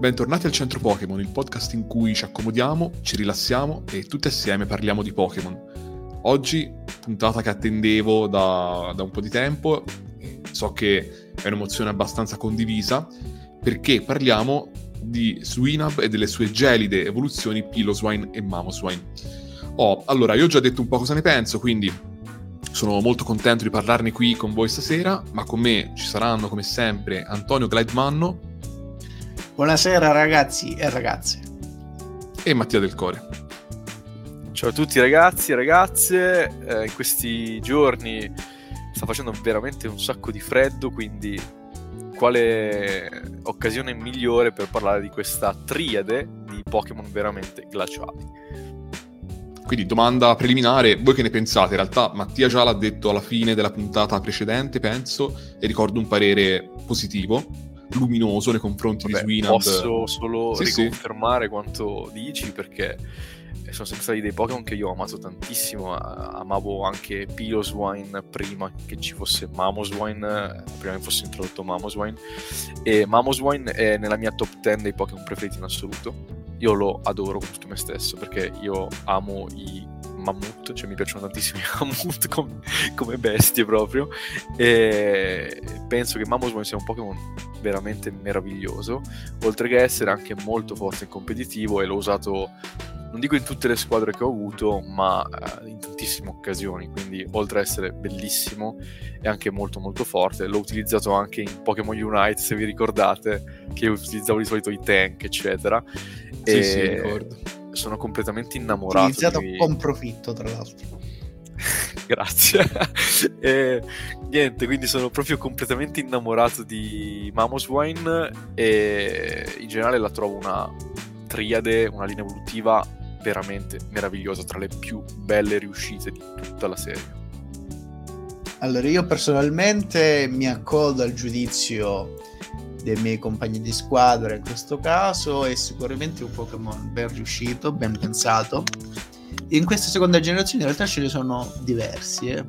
Bentornati al Centro Pokémon, il podcast in cui ci accomodiamo, ci rilassiamo e tutti assieme parliamo di Pokémon. Oggi, puntata che attendevo da, da un po' di tempo, so che è un'emozione abbastanza condivisa, perché parliamo di Swinub e delle sue gelide evoluzioni Piloswine e Mamoswine. Oh, allora, io ho già detto un po' cosa ne penso, quindi sono molto contento di parlarne qui con voi stasera, ma con me ci saranno come sempre Antonio Glidemanno Buonasera ragazzi e ragazze. E Mattia Del Core. Ciao a tutti ragazzi e ragazze, eh, in questi giorni sta facendo veramente un sacco di freddo, quindi quale occasione migliore per parlare di questa triade di Pokémon veramente glaciali. Quindi domanda preliminare, voi che ne pensate? In realtà Mattia già l'ha detto alla fine della puntata precedente, penso, e ricordo un parere positivo luminoso nei confronti Vabbè, di Swinand. Posso solo sì, riconfermare sì. quanto dici perché sono sempre stati dei Pokémon che io ho amato tantissimo. Amavo anche Piloswine prima che ci fosse Mamoswine, prima che fosse introdotto Mamoswine. E Mamoswine è nella mia top 10 dei Pokémon preferiti in assoluto. Io lo adoro con tutto me stesso perché io amo i mammut, cioè mi piacciono tantissimo i mammut come, come bestie proprio. E penso che Mamoswine sia un Pokémon veramente meraviglioso, oltre che essere anche molto forte e competitivo e l'ho usato non dico in tutte le squadre che ho avuto, ma uh, in tantissime occasioni, quindi oltre ad essere bellissimo è anche molto molto forte. L'ho utilizzato anche in Pokémon Unite, se vi ricordate, che utilizzavo di solito i tank, eccetera. Sì, e sì, ricordo. Sono completamente innamorato. Utilizzato di... con profitto, tra l'altro. Grazie. e, niente, quindi sono proprio completamente innamorato di Mamoswine e in generale la trovo una triade, una linea evolutiva veramente meravigliosa, tra le più belle riuscite di tutta la serie. Allora, io personalmente mi accodo al giudizio dei miei compagni di squadra in questo caso è sicuramente un Pokémon ben riuscito, ben pensato in questa seconda generazione in realtà ce ne sono diversi. Eh.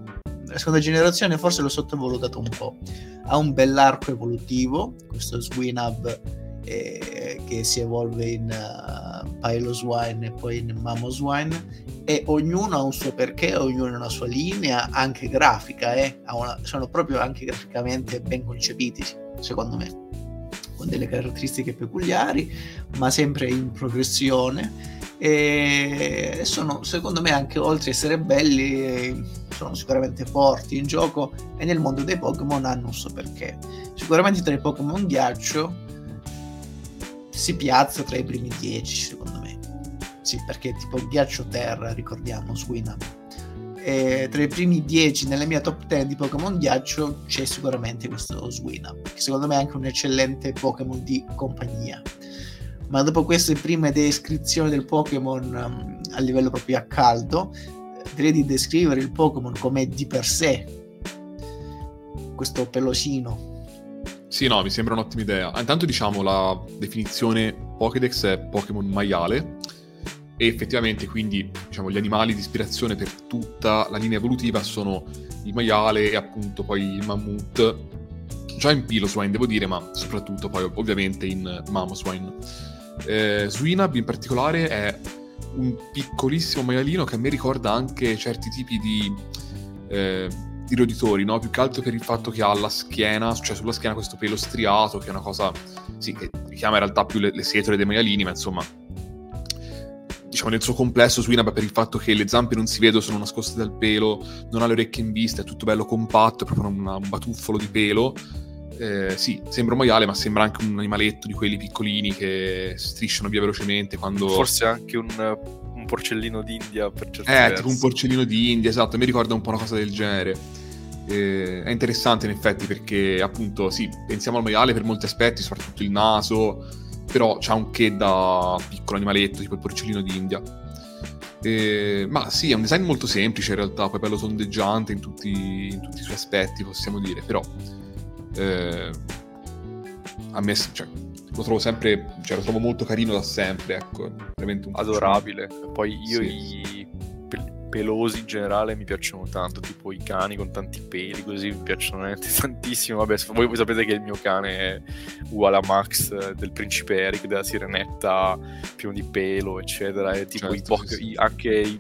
La seconda generazione forse l'ho sottovalutato un po'. Ha un bell'arco evolutivo, questo Swinub eh, che si evolve in uh, Piloswine e poi in Mamoswine e ognuno ha un suo perché, ognuno ha una sua linea, anche grafica, eh. una, sono proprio anche graficamente ben concepiti, secondo me, con delle caratteristiche peculiari, ma sempre in progressione. E sono secondo me anche oltre a essere belli sono sicuramente forti in gioco e nel mondo dei Pokémon hanno un suo perché. Sicuramente tra i Pokémon ghiaccio si piazza tra i primi 10 secondo me. Sì perché tipo ghiaccio terra ricordiamo Swinub e tra i primi 10 nella mia top 10 di Pokémon ghiaccio c'è sicuramente questo Swinub che secondo me è anche un eccellente Pokémon di compagnia ma dopo queste prime descrizioni del Pokémon um, a livello proprio a caldo, direi di descrivere il Pokémon come di per sé, questo pelosino. Sì, no, mi sembra un'ottima idea. Intanto diciamo la definizione Pokédex è Pokémon maiale e effettivamente quindi diciamo, gli animali di ispirazione per tutta la linea evolutiva sono il maiale e appunto poi il mammut, già in Piloswine devo dire, ma soprattutto poi ovviamente in Mamoswine. Eh, Swinub in particolare è un piccolissimo maialino che a me ricorda anche certi tipi di, eh, di roditori, no? più che altro per il fatto che ha la schiena, cioè sulla schiena questo pelo striato, che è una cosa, sì, che richiama in realtà più le, le setole dei maialini, ma insomma, diciamo nel suo complesso Swinub per il fatto che le zampe non si vedono, sono nascoste dal pelo, non ha le orecchie in vista, è tutto bello compatto, è proprio una, un batuffolo di pelo eh, sì, sembra un maiale, ma sembra anche un animaletto di quelli piccolini che strisciano via velocemente quando... Forse anche un, un porcellino d'India per certi Eh, versi. tipo un porcellino d'India, esatto, mi ricorda un po' una cosa del genere. Eh, è interessante in effetti perché appunto sì, pensiamo al maiale per molti aspetti, soprattutto il naso, però c'ha un che da piccolo animaletto, tipo il porcellino d'India. Eh, ma sì, è un design molto semplice in realtà, poi bello tondeggiante in tutti, in tutti i suoi aspetti, possiamo dire, però eh, a me cioè, lo trovo sempre, cioè, lo trovo molto carino da sempre, ecco, veramente un adorabile. Poi io sì. i, pelosi in generale mi piacciono tanto, tipo i cani con tanti peli così mi piacciono tantissimo. Vabbè, voi, voi sapete che il mio cane è uguale a Max eh, del principe Eric, della sirenetta, pieno di pelo, eccetera. E tipo certo, i po- sì, sì. anche i,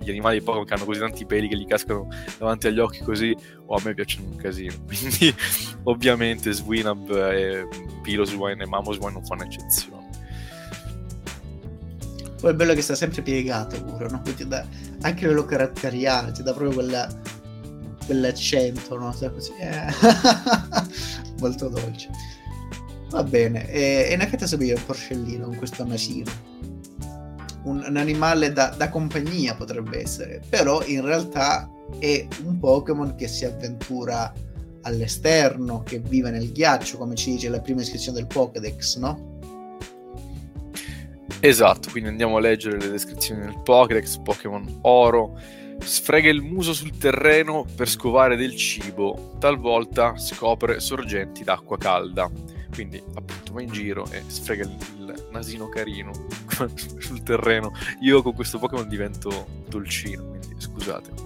gli animali di Pokémon che hanno così tanti peli che gli cascano davanti agli occhi così, o oh, a me piacciono un casino. Quindi ovviamente Swinub e Piloswine e Mamoswine non fanno eccezione. Poi è bello che sta sempre piegato pure, no? Ti dà anche quello caratteriale, ti dà proprio quella, quell'accento, no? Cioè così, eh. molto dolce. Va bene, e, in effetti assomiglia un porcellino con questo nasino. Un, un animale da, da, compagnia potrebbe essere, però in realtà è un Pokémon che si avventura all'esterno, che vive nel ghiaccio, come ci dice la prima iscrizione del Pokédex, no? Esatto, quindi andiamo a leggere le descrizioni del Pokédex, Pokémon Oro. Sfrega il muso sul terreno per scovare del cibo, talvolta scopre sorgenti d'acqua calda. Quindi appunto va in giro e sfrega il, nasino carino sul terreno. Io con questo Pokémon divento dolcino, quindi scusatemi.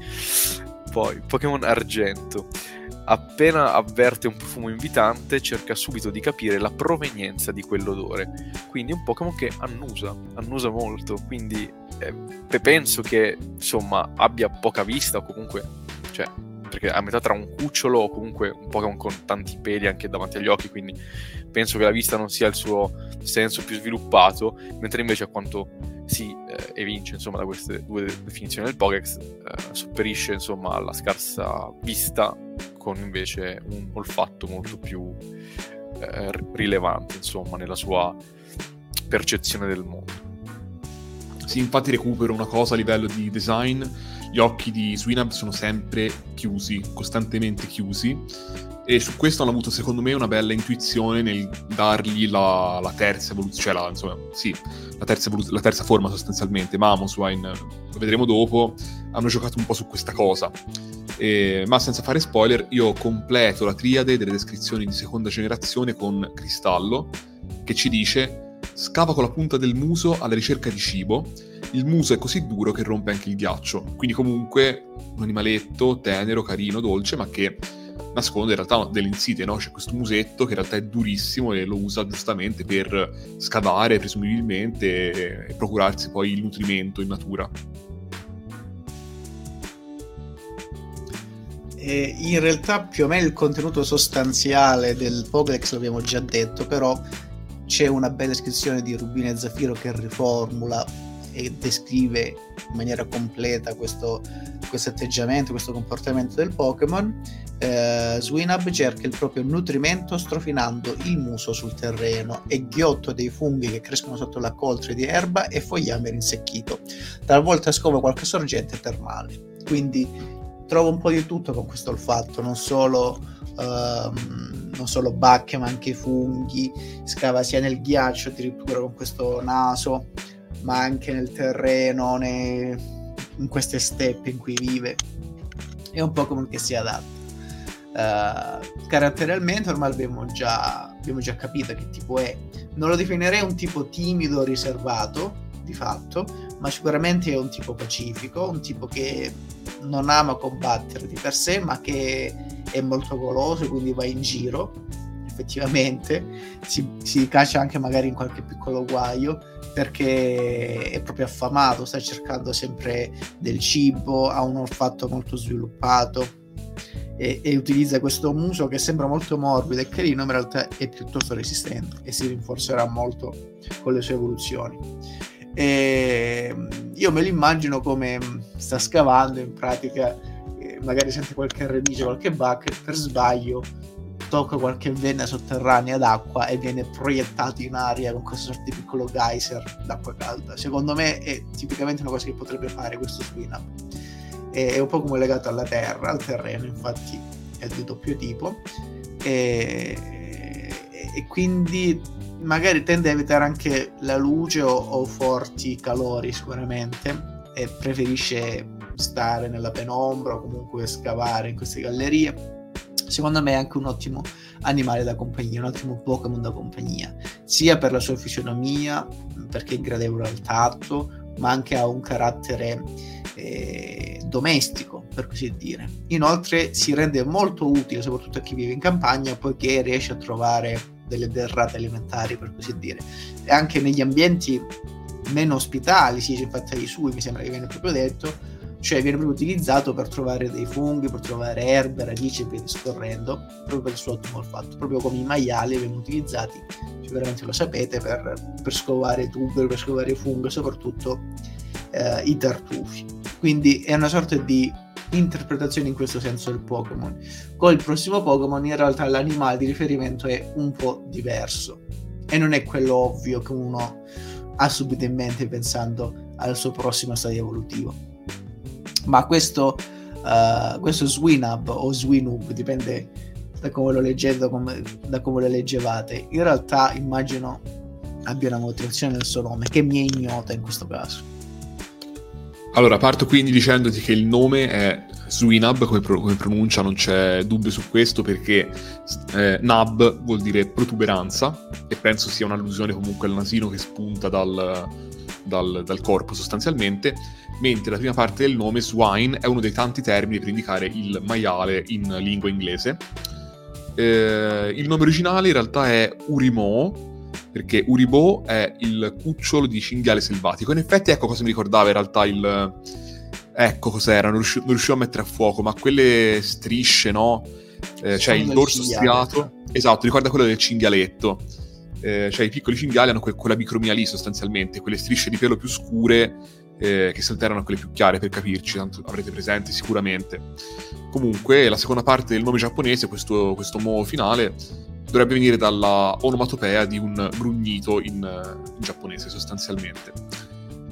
Poi Pokémon Argento appena avverte un profumo invitante cerca subito di capire la provenienza di quell'odore. Quindi è un Pokémon che annusa, annusa molto, quindi eh, penso che insomma abbia poca vista o comunque, cioè, perché a metà tra un cucciolo o comunque un Pokémon con tanti peli anche davanti agli occhi, quindi penso che la vista non sia il suo senso più sviluppato, mentre invece a quanto si eh, evince insomma da queste due definizioni del Pokédex eh, sopperisce insomma alla scarsa vista con invece un olfatto molto più eh, rilevante, insomma, nella sua percezione del mondo. Sì, infatti recupero una cosa a livello di design, gli occhi di Swinab sono sempre chiusi, costantemente chiusi, e su questo hanno avuto secondo me una bella intuizione nel dargli la, la terza evoluzione, cioè la, insomma, sì, la terza, evolu- la terza forma sostanzialmente, Mamoswine, lo vedremo dopo, hanno giocato un po' su questa cosa. Eh, ma senza fare spoiler, io completo la triade delle descrizioni di seconda generazione con Cristallo, che ci dice scava con la punta del muso alla ricerca di cibo. Il muso è così duro che rompe anche il ghiaccio. Quindi, comunque, un animaletto tenero, carino, dolce, ma che nasconde in realtà delle insidie, no? C'è questo musetto che in realtà è durissimo e lo usa giustamente per scavare, presumibilmente, e procurarsi poi il nutrimento in natura. Eh, in realtà più o meno il contenuto sostanziale del Pokédex l'abbiamo già detto, però c'è una bella descrizione di Rubino e Zafiro che riformula e descrive in maniera completa questo, questo atteggiamento, questo comportamento del Pokémon. Eh, Swinub cerca il proprio nutrimento strofinando il muso sul terreno e ghiotto dei funghi che crescono sotto la coltre di erba e fogliame rinsecchito. Talvolta scova qualche sorgente termale. Quindi trovo un po' di tutto con questo olfatto, non solo, uh, non solo bacche ma anche funghi, scava sia nel ghiaccio addirittura con questo naso, ma anche nel terreno, nei, in queste steppe in cui vive. È un Pokémon che si adatta. Uh, caratterialmente ormai abbiamo già, abbiamo già capito che tipo è. Non lo definirei un tipo timido, riservato, di fatto, ma sicuramente è un tipo pacifico, un tipo che non ama combattere di per sé, ma che è molto goloso, quindi va in giro, effettivamente, si, si caccia anche magari in qualche piccolo guaio, perché è proprio affamato, sta cercando sempre del cibo, ha un olfatto molto sviluppato. E, e, utilizza questo muso che sembra molto morbido e carino, ma in realtà è piuttosto resistente e si rinforzerà molto con le sue evoluzioni. E io me lo immagino come sta scavando in pratica, magari sente qualche radice, qualche bucket, per sbaglio tocca qualche vena sotterranea d'acqua e viene proiettato in aria con questa sorta di piccolo geyser d'acqua calda. Secondo me è tipicamente una cosa che potrebbe fare questo Swinap. È un po' come legato alla terra, al terreno, infatti è di doppio tipo. E, e quindi magari tende a evitare anche la luce o, o forti calori sicuramente e preferisce stare nella penombra o comunque scavare in queste gallerie secondo me è anche un ottimo animale da compagnia, un ottimo Pokémon da compagnia, sia per la sua fisionomia, perché è gradevole al tatto, ma anche ha un carattere eh, domestico, per così dire. Inoltre si rende molto utile soprattutto a chi vive in campagna poiché riesce a trovare delle derrate alimentari, per così dire. E anche negli ambienti meno ospitali, si dice infatti ai sui, mi sembra che viene proprio detto, cioè viene proprio utilizzato per trovare dei funghi, per trovare erbe, radici e via discorrendo, proprio per il suo ottimo olfatto, proprio come i maiali vengono utilizzati, sicuramente lo sapete, per, per scovare tuberi, per scovare funghi, soprattutto eh, i tartufi. Quindi è una sorta di interpretazione in questo senso del Pokémon. Con il prossimo Pokémon in realtà l'animale di riferimento è un po' diverso e non è quello ovvio che uno ha subito in mente pensando al suo prossimo stadio evolutivo. Ma questo, uh, questo Swinub o Swinub, dipende da come lo leggete, come, da come lo leggevate, in realtà immagino abbia una motivazione nel suo nome che mi è ignota in questo caso. Allora, parto quindi dicendoti che il nome è Swinab, come, pro- come pronuncia, non c'è dubbio su questo, perché eh, Nab vuol dire protuberanza, e penso sia un'allusione comunque al nasino che spunta dal, dal, dal, corpo sostanzialmente, mentre la prima parte del nome, swine, è uno dei tanti termini per indicare il maiale in lingua inglese. Eh, il nome originale in realtà è Urimo, perché Uribo è il cucciolo di cinghiale selvatico. In effetti, ecco cosa mi ricordava in realtà il... Ecco cos'era, non, riuscivo, non riuscivo a mettere a fuoco, ma quelle strisce, no? Eh, cioè il dorso striato. Esatto, ricorda quello del cinghialetto. Eh, cioè i piccoli cinghiali hanno que- quella bicromia lì sostanzialmente, quelle strisce di pelo più scure eh, che a quelle più chiare per capirci, tanto avrete presente sicuramente. Comunque la seconda parte del nome giapponese, questo, questo mo finale, dovrebbe venire dalla onomatopea di un grugnito in, in giapponese sostanzialmente.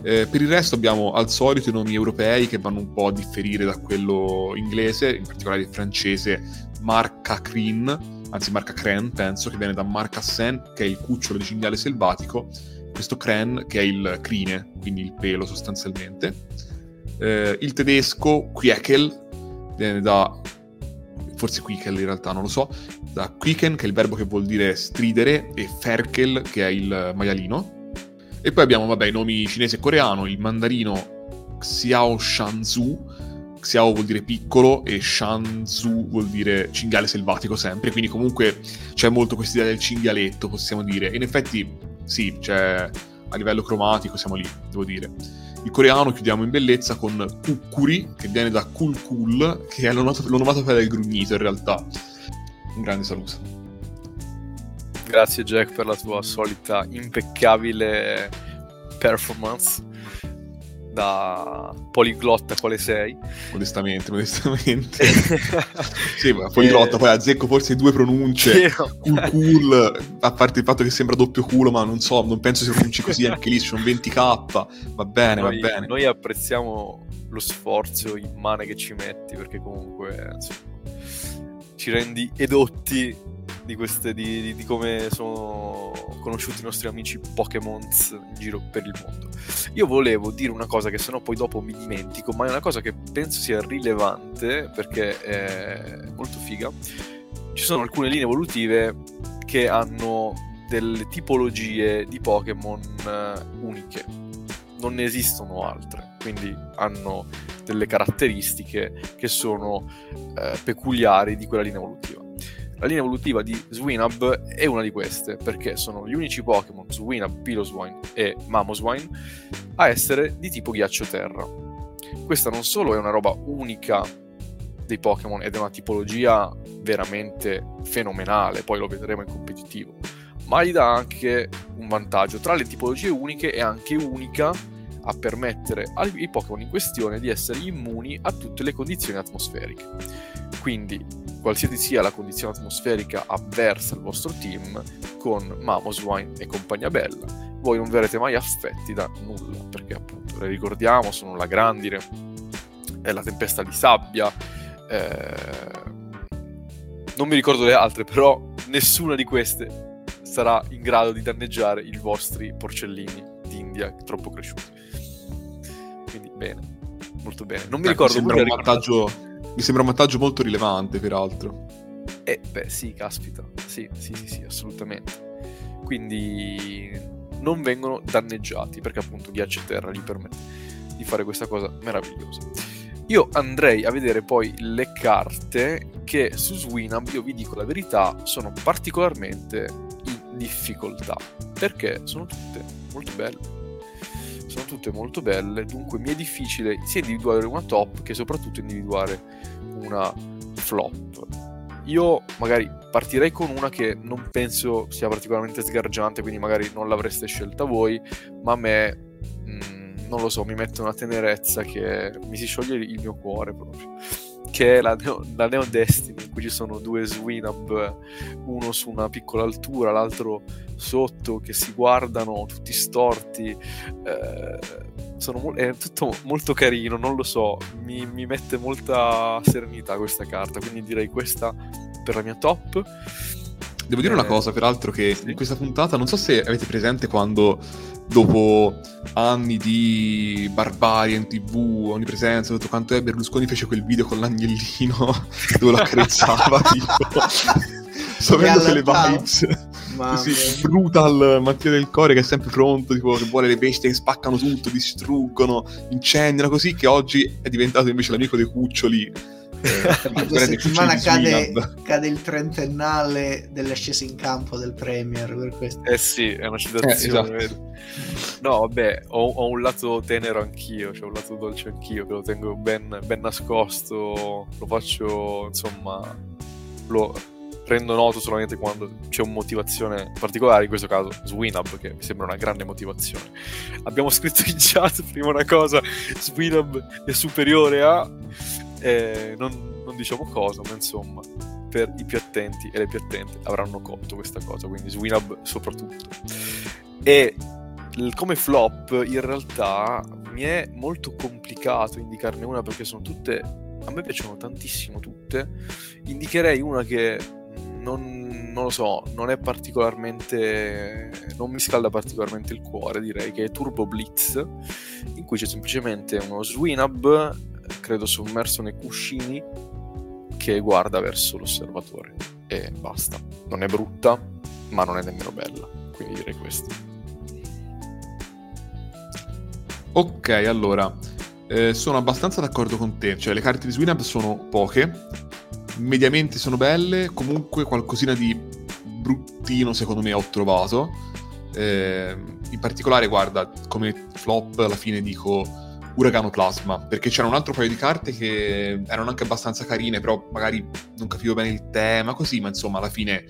Eh, per il resto abbiamo al solito i nomi europei che vanno un po' a differire da quello inglese, in particolare il francese Marca Crin, anzi Marca Cren penso, che viene da Marca Sen, che è il cucciolo di cinghiale selvatico, questo Cren che è il crine, quindi il pelo sostanzialmente. Eh, il tedesco Quiekel viene da forse Quickel in realtà, non lo so, da Quicken, che è il verbo che vuol dire stridere, e Ferkel, che è il maialino. E poi abbiamo, vabbè, i nomi cinese e coreano, il mandarino Xiao Shanzu, Xiao vuol dire piccolo e Shanzu vuol dire cinghiale selvatico sempre, quindi comunque c'è molto questa idea del cinghialetto, possiamo dire. In effetti, sì, cioè, a livello cromatico siamo lì, devo dire. Il coreano chiudiamo in bellezza con Kukkuri, che viene da Kul Kul, che è l'onomatopea del grugnito in realtà. Un grande saluto. Grazie Jack per la tua solita impeccabile performance da poliglotta quale sei. Modestamente, modestamente. sì, ma poliglotta, e... poi azzecco forse due pronunce. Cool, cool, a parte il fatto che sembra doppio culo, ma non so, non penso si pronunci così anche lì, sono 20k. Va bene, noi, va bene. Noi apprezziamo lo sforzo immane che ci metti, perché comunque insomma, ci rendi edotti di, queste, di, di, come sono conosciuti i nostri amici Pokémon in giro per il mondo. Io volevo dire una cosa che sennò poi dopo mi dimentico, ma è una cosa che penso sia rilevante perché è molto figa. Ci sono alcune linee evolutive che hanno delle tipologie di Pokémon eh, uniche, non ne esistono altre, quindi hanno delle caratteristiche che sono eh, peculiari di quella linea evolutiva. La linea evolutiva di Swinub è una di queste, perché sono gli unici Pokémon, Swinub, Piloswine e Mamoswine, a essere di tipo ghiaccio-terra. Questa non solo è una roba unica dei Pokémon ed è una tipologia veramente fenomenale, poi lo vedremo in competitivo, ma gli dà anche un vantaggio. Tra le tipologie uniche è anche unica a permettere ai Pokémon in questione di essere immuni a tutte le condizioni atmosferiche. Quindi, qualsiasi sia la condizione atmosferica avversa al vostro team, con Mamoswine e compagnia bella, voi non verrete mai affetti da nulla, perché appunto, le ricordiamo, sono la grandine, è la tempesta di sabbia, eh... non mi ricordo le altre, però nessuna di queste sarà in grado di danneggiare i vostri porcellini d'India troppo cresciuti. Bene, molto bene. Non mi ecco, ricordo. Mi sembra, un vantaggio, mi sembra un vantaggio molto rilevante, peraltro. Eh, beh, sì, caspita. Sì, sì, sì, sì, assolutamente. Quindi non vengono danneggiati perché appunto ghiaccio e terra li permette. di fare questa cosa meravigliosa. Io andrei a vedere poi le carte che su Swinam, io vi dico la verità, sono particolarmente in difficoltà, perché sono tutte molto belle sono tutte molto belle, dunque mi è difficile sia individuare una top che soprattutto individuare una flop. Io magari partirei con una che non penso sia particolarmente sgargiante, quindi magari non l'avreste scelta voi, ma a me, mh, mm, non lo so, mi mette una tenerezza che mi si scioglie il mio cuore proprio che è la, Neo, la Neon Destiny, in cui ci sono due Swinab, uno su una piccola altura, l'altro sotto, che si guardano tutti storti. Eh, sono, è tutto molto carino, non lo so, mi, mi mette molta serenità questa carta, quindi direi questa per la mia top. Devo dire eh, una cosa, peraltro, che in questa puntata, non so se avete presente quando dopo anni di barbarie in tv, onnipresenza, tutto quanto è, Berlusconi fece quel video con l'agnellino dove lo accarezzava, tipo, sapendo che le vibes così brutal Mattia del Core che è sempre pronto, tipo che vuole le bestie che spaccano tutto, distruggono, incendiano, così che oggi è diventato invece l'amico dei cuccioli questa settimana cade, cade, il trentennale delle scese in campo del Premier per questo. Eh sì, è una citazione. Eh, esatto. No, vabbè, ho, ho, un lato tenero anch'io, c'è cioè un lato dolce anch'io, che lo tengo ben, ben nascosto, lo faccio, insomma, lo prendo noto solamente quando c'è una motivazione particolare, in questo caso Swinab, che mi sembra una grande motivazione. Abbiamo scritto in chat prima una cosa, Swinab è superiore a eh, non, non, diciamo cosa, ma insomma, per i più attenti e le più attente avranno colto questa cosa, quindi Swinab soprattutto. E come flop, in realtà, mi è molto complicato indicarne una perché sono tutte. A me piacciono tantissimo tutte. Indicherei una che non, non, lo so, non è particolarmente. non mi scalda particolarmente il cuore, direi che è Turbo Blitz, in cui c'è semplicemente uno Swinab credo sommerso nei cuscini, che guarda verso l'osservatore. E basta. Non è brutta, ma non è nemmeno bella. Quindi direi questo. Ok, allora. Eh, sono abbastanza d'accordo con te. Cioè, le carte di Swinab sono poche. Mediamente sono belle. Comunque qualcosina di bruttino, secondo me, ho trovato. Eh, in particolare, guarda, come flop alla fine dico Uragano Plasma, perché c'era un altro paio di carte che erano anche abbastanza carine, però magari non capivo bene il tema, così, ma insomma alla fine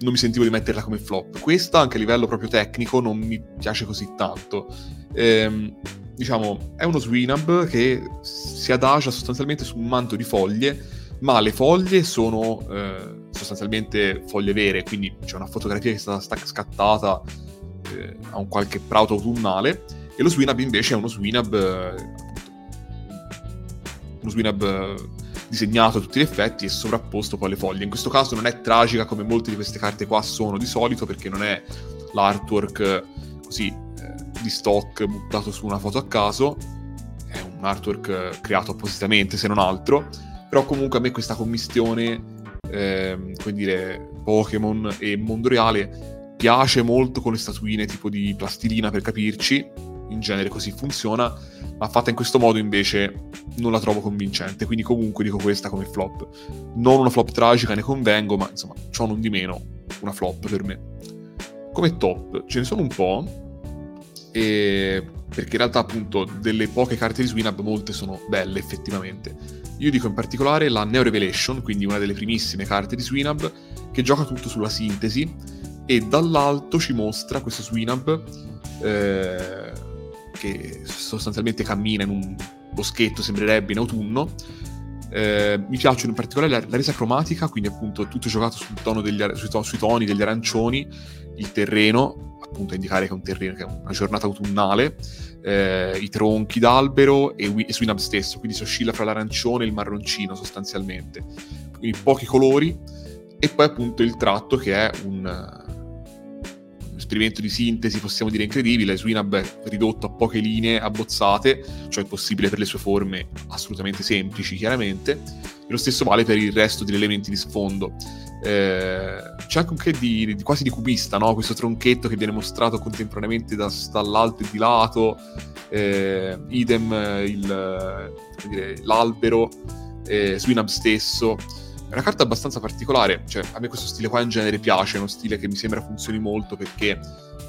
non mi sentivo di metterla come flop. Questa, anche a livello proprio tecnico, non mi piace così tanto. Ehm, diciamo, è uno Swinab che si adagia sostanzialmente su un manto di foglie, ma le foglie sono eh, sostanzialmente foglie vere, quindi c'è una fotografia che è stata scattata eh, a un qualche prato autunnale e lo Swinab invece è uno Swinab, eh, uno Swinab eh, disegnato a tutti gli effetti e sovrapposto poi alle foglie. In questo caso non è tragica come molte di queste carte qua sono di solito perché non è l'artwork eh, così di stock buttato su una foto a caso, è un artwork creato appositamente se non altro, però comunque a me questa commistione, eh, come dire, Pokémon e mondo reale piace molto con le statuine tipo di plastilina per capirci in genere così funziona, ma fatta in questo modo invece non la trovo convincente, quindi comunque dico questa come flop. Non una flop tragica, ne convengo, ma insomma, ciò non di meno una flop per me. Come top ce ne sono un po', e... perché in realtà appunto delle poche carte di Swinab molte sono belle effettivamente. Io dico in particolare la Neo Revelation, quindi una delle primissime carte di Swinab, che gioca tutto sulla sintesi e dall'alto ci mostra questo Swinab eh, che sostanzialmente cammina in un boschetto, sembrerebbe in autunno. Eh, mi piacciono in particolare la, la, resa cromatica, quindi appunto tutto giocato degli, sui, to, sui, toni degli arancioni, il terreno, appunto a indicare che è un terreno che è una giornata autunnale, eh, i tronchi d'albero e, e Swinab stesso, quindi si oscilla fra l'arancione e il marroncino sostanzialmente. Quindi pochi colori e poi appunto il tratto che è un esperimento di sintesi, possiamo dire incredibile, Swinab è ridotto a poche linee abbozzate, cioè possibile per le sue forme assolutamente semplici, chiaramente, e lo stesso vale per il resto degli elementi di sfondo. Eh, c'è anche un che di, di, quasi di cubista, no? Questo tronchetto che viene mostrato contemporaneamente da, dall'alto e di lato, eh, idem il, dire, l'albero, eh, Swinab stesso. È una carta abbastanza particolare, cioè a me questo stile qua in genere piace, è uno stile che mi sembra funzioni molto perché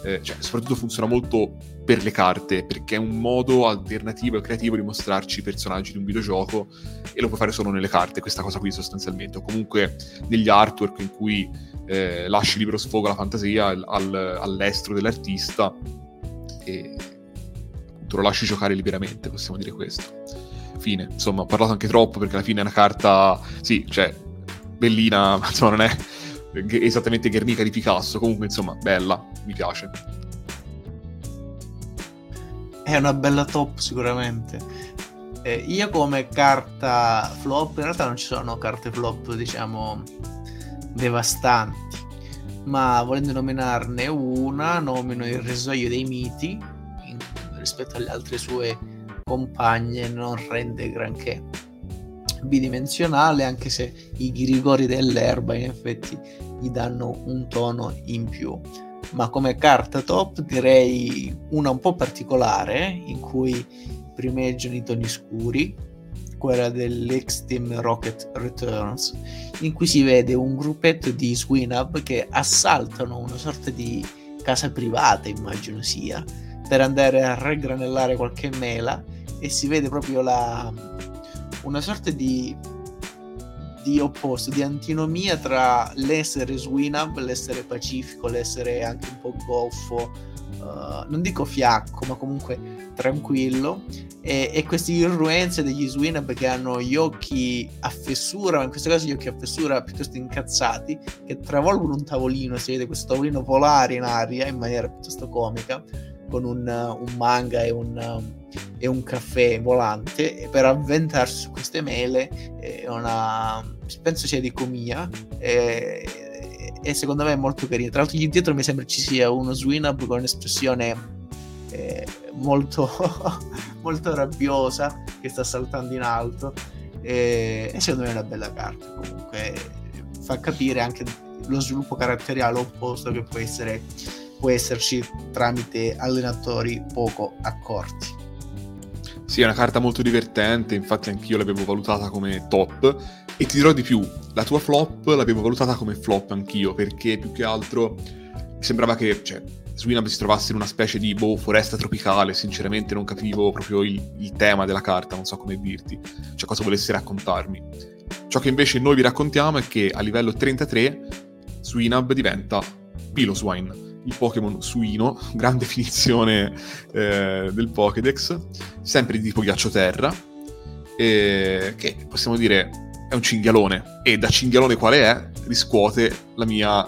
eh, cioè, soprattutto funziona molto per le carte, perché è un modo alternativo e creativo di mostrarci i personaggi di un videogioco e lo puoi fare solo nelle carte, questa cosa qui sostanzialmente, o comunque negli artwork in cui eh, lasci libero sfogo alla fantasia, al, all'estro dell'artista e appunto lo lasci giocare liberamente, possiamo dire questo. Fine, insomma, ho parlato anche troppo perché alla fine è una carta, sì, cioè, bellina, ma insomma non è esattamente Guernica di Picasso, comunque insomma, bella, mi piace. È una bella top sicuramente. Eh, io come carta flop, in realtà non ci sono carte flop, diciamo, devastanti, ma volendo nominarne una, nomino il Risoglio dei Miti, in, rispetto alle altre sue compagne non rende granché bidimensionale, anche se i grigori dell'erba in effetti gli danno un tono in più. Ma come carta top direi una un po' particolare in cui primeggiano i toni scuri, quella dell'X-Team Rocket Returns, in cui si vede un gruppetto di Swinab che assaltano una sorta di casa privata, immagino sia, per andare a raggranellare qualche mela e si vede proprio la, una sorta di, di opposto, di antinomia tra l'essere Swinab, l'essere pacifico, l'essere anche un po' goffo, uh, non dico fiacco, ma comunque tranquillo, e, e queste irruenze degli Swinab che hanno gli occhi a fessura, ma in questo caso gli occhi a fessura piuttosto incazzati, che travolgono un tavolino, si vede questo tavolino volare in aria in maniera piuttosto comica, con un, un manga e un e un caffè volante per avventarsi su queste mele è una penso sia di Comia e, e secondo me è molto carina. Tra l'altro lì dietro mi sembra ci sia uno Swinab con un'espressione eh, molto molto rabbiosa che sta saltando in alto e, e secondo me è una bella carta. Comunque fa capire anche lo sviluppo caratteriale opposto che può essere può esserci tramite allenatori poco accorti sì, è una carta molto divertente, infatti anch'io l'avevo valutata come top. E ti dirò di più, la tua flop l'avevo valutata come flop anch'io, perché più che altro mi sembrava che, cioè, Swinab si trovasse in una specie di, boh, foresta tropicale, sinceramente non capivo proprio il, il tema della carta, non so come dirti, cioè cosa volesse raccontarmi. Ciò che invece noi vi raccontiamo è che a livello 33 Swinab diventa Piloswine il Pokémon Suino, gran definizione eh, del Pokédex, sempre di tipo ghiaccio-terra, eh, che possiamo dire è un cinghialone, e da cinghialone quale è, riscuote la mia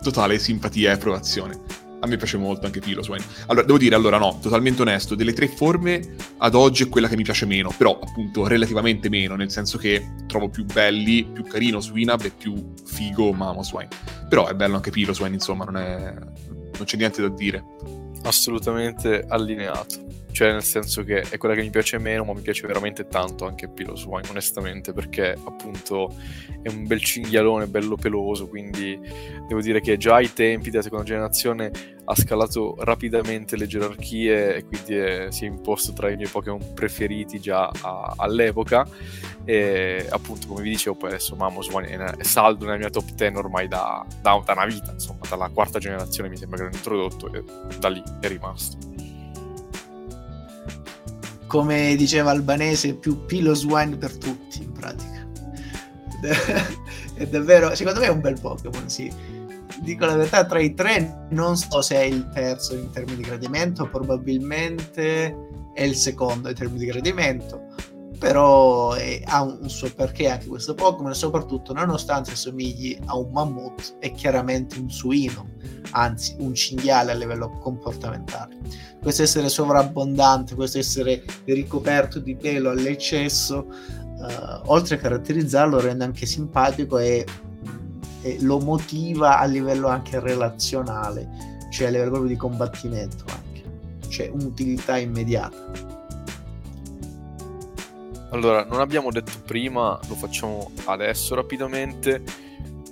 totale simpatia e approvazione. A me piace molto anche Piloswine. Allora, devo dire, allora no, totalmente onesto, delle tre forme ad oggi è quella che mi piace meno, però appunto relativamente meno, nel senso che trovo più belli, più carino Swinab e più figo Mamoswine. Però è bello anche Piloswine, insomma, non è, non c'è niente da dire. Assolutamente allineato. Cioè, nel senso che è quella che mi piace meno, ma mi piace veramente tanto anche Pilos Wine, onestamente, perché appunto è un bel cinghialone, bello peloso, quindi devo dire che già ai tempi della seconda generazione ha scalato rapidamente le gerarchie e quindi è, si è imposto tra i miei Pokémon preferiti già a, all'epoca. E appunto, come vi dicevo, poi adesso Mamoswine è, è saldo nella mia top 10 ormai da, da, da una vita, insomma, dalla quarta generazione mi sembra che l'hanno introdotto e da lì è rimasto come diceva Albanese, più Pilos Wine per tutti in pratica. è davvero, secondo me è un bel Pokémon, sì. Dico la verità, tra i tre non so se è il terzo in termini di gradimento, probabilmente è il secondo in termini di gradimento, però è, ha un, un, suo perché anche questo Pokémon soprattutto nonostante assomigli a un mammut è chiaramente un suino, anzi un cinghiale a livello comportamentale. Questo essere sovrabbondante, questo essere ricoperto di pelo all'eccesso, uh, oltre a caratterizzarlo rende anche simpatico e, e, lo motiva a livello anche relazionale, cioè a livello proprio di combattimento anche, cioè un'utilità immediata. Allora, non abbiamo detto prima, lo facciamo adesso rapidamente.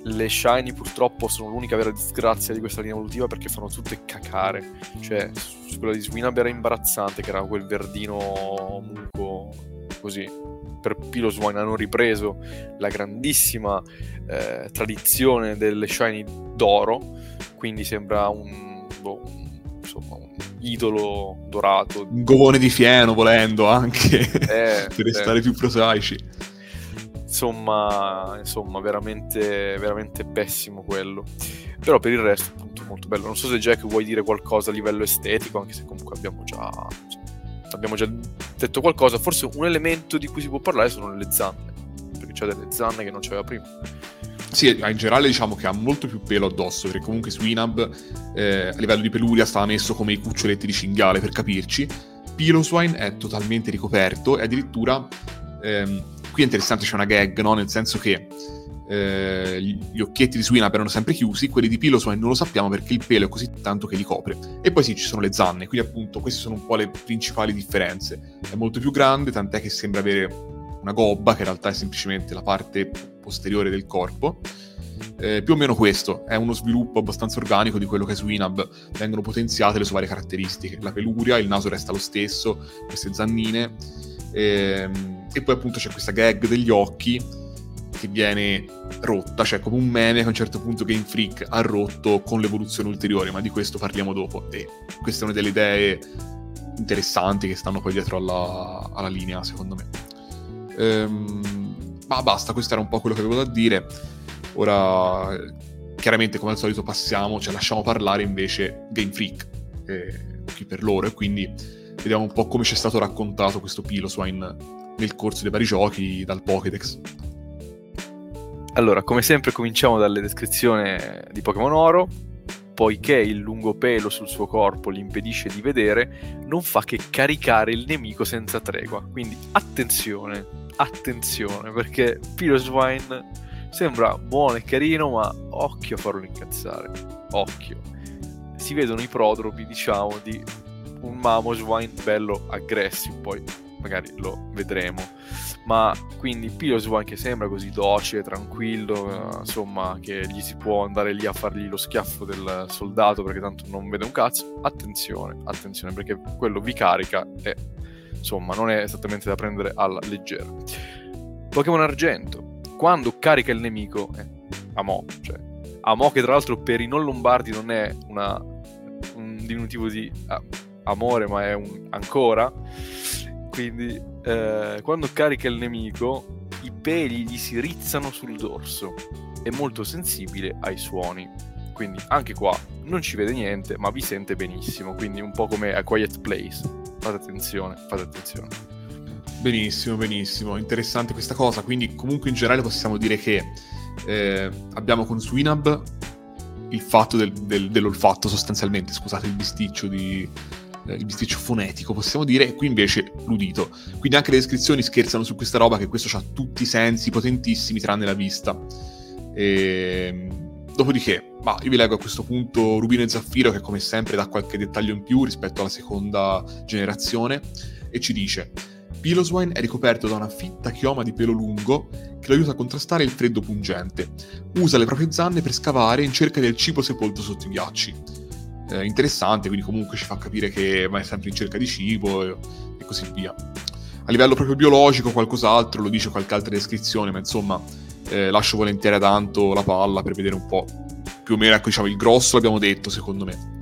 le shiny purtroppo sono l'unica vera disgrazia di questa linea evolutiva perché fanno tutte cacare. Cioè, quella di Swinab era imbarazzante, che era quel verdino muco così. Per Piloswine hanno ripreso la grandissima eh, tradizione delle shiny d'oro, quindi sembra un, boh, un, insomma, un idolo dorato. Un govone di fieno volendo anche, eh, per restare eh. più prosaici insomma, insomma veramente, veramente pessimo quello. Però per il resto, appunto, molto bello. Non so se Jack vuoi dire qualcosa a livello estetico, anche se comunque abbiamo già, abbiamo già detto qualcosa. Forse un elemento di cui si può parlare sono le zanne, perché c'è delle zanne che non c'aveva prima. Sì, in generale diciamo che ha molto più pelo addosso, perché comunque su Inab eh, a livello di peluria stava messo come i cuccioletti di cinghiale, per capirci. Piloswine è totalmente ricoperto e addirittura ehm, qui è interessante, c'è una gag, no? Nel senso che eh, gli occhietti di Swinap erano sempre chiusi, quelli di Piloswine non lo sappiamo perché il pelo è così tanto che li copre. E poi sì, ci sono le zanne, quindi appunto queste sono un po' le principali differenze. È molto più grande, tant'è che sembra avere una gobba, che in realtà è semplicemente la parte posteriore del corpo. Eh, più o meno questo è uno sviluppo abbastanza organico di quello che su Inab vengono potenziate le sue varie caratteristiche. La peluria, il naso resta lo stesso, queste zannine. Ehm, e poi appunto c'è questa gag degli occhi che viene rotta, cioè come un meme che a un certo punto Game Freak ha rotto con l'evoluzione ulteriore, ma di questo parliamo dopo. E queste sono delle idee interessanti che stanno poi dietro alla, alla linea, secondo me. Ehm, ma basta, questo era un po' quello che avevo da dire. Ora, chiaramente, come al solito, passiamo, cioè lasciamo parlare invece Game Freak, eh, per loro, e quindi vediamo un po' come ci è stato raccontato questo Piloswine nel corso dei vari giochi dal Pokédex. Allora, come sempre cominciamo dalle descrizioni di Pokémon Oro. Poiché il lungo pelo sul suo corpo gli impedisce di vedere, non fa che caricare il nemico senza tregua. Quindi attenzione, attenzione, perché Piloswine sembra buono e carino, ma occhio a farlo incazzare. Occhio. Si vedono i prodropi, diciamo, di un Mamoswine bello aggressive, poi magari lo vedremo. Ma quindi Piloswine che sembra così docile, tranquillo, insomma, che gli si può andare lì a fargli lo schiaffo del soldato perché tanto non vede un cazzo. Attenzione, attenzione, perché quello vi carica e insomma non è esattamente da prendere alla leggera. Pokémon Argento, quando carica il nemico, eh, Amo, cioè Amo che tra l'altro per i non lombardi non è una, un diminutivo di ah, amore, ma è un ancora quindi eh, quando carica il nemico i peli gli si rizzano sul dorso, è molto sensibile ai suoni. Quindi anche qua non ci vede niente, ma vi sente benissimo, quindi un po' come a Quiet Place. Fate attenzione, fate attenzione. Benissimo, benissimo, interessante questa cosa, quindi comunque in generale possiamo dire che eh, abbiamo con Swinab il fatto del, del, dell'olfatto sostanzialmente, scusate il bisticcio di, il bisticcio fonetico, possiamo dire, e qui invece l'udito. Quindi anche le descrizioni scherzano su questa roba che questo ha tutti i sensi potentissimi tranne la vista. E... Ehm, dopodiché, bah, io vi leggo a questo punto Rubino e Zaffiro che come sempre dà qualche dettaglio in più rispetto alla seconda generazione e ci dice Piloswine è ricoperto da una fitta chioma di pelo lungo che lo aiuta a contrastare il freddo pungente. Usa le proprie zanne per scavare in cerca del cibo sepolto sotto i ghiacci eh, interessante, quindi comunque ci fa capire che va sempre in cerca di cibo e, e così via. A livello proprio biologico qualcos'altro, lo dice qualche altra descrizione, ma insomma eh, lascio volentieri tanto la palla per vedere un po' più o meno, ecco diciamo il grosso l'abbiamo detto secondo me.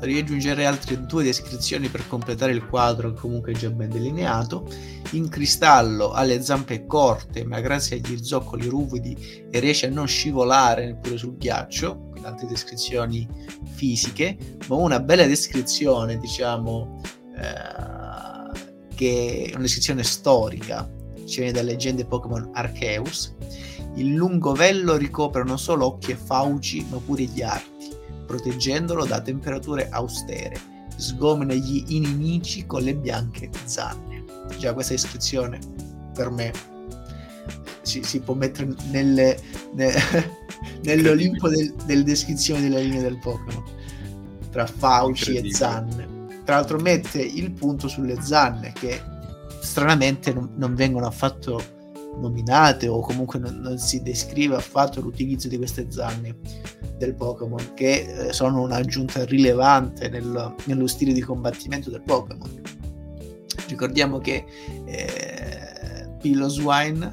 Vorrei aggiungere altre due descrizioni per completare il quadro comunque già ben delineato. In cristallo ha le zampe corte, ma grazie agli zoccoli ruvidi riesce a non scivolare neppure sul ghiaccio, altre descrizioni fisiche, ma una bella descrizione, diciamo, eh, che è una descrizione storica, ci viene da leggende Pokémon Arceus. Il lungo vello ricopre non solo occhi e fauci, ma pure gli arti proteggendolo da temperature austere. Sgomena gli inimici con le bianche zanne. Già questa iscrizione per me si, si può mettere nelle, ne, nell'Olimpo del, delle descrizioni della linea del Pokémon tra fauci e zanne. Tra l'altro mette il punto sulle zanne che stranamente non, non vengono affatto nominate o comunque non, non, si descrive affatto l'utilizzo di queste zanne del Pokémon che eh, sono un'aggiunta rilevante nel, nello stile di combattimento del Pokémon. Ricordiamo che eh, Piloswine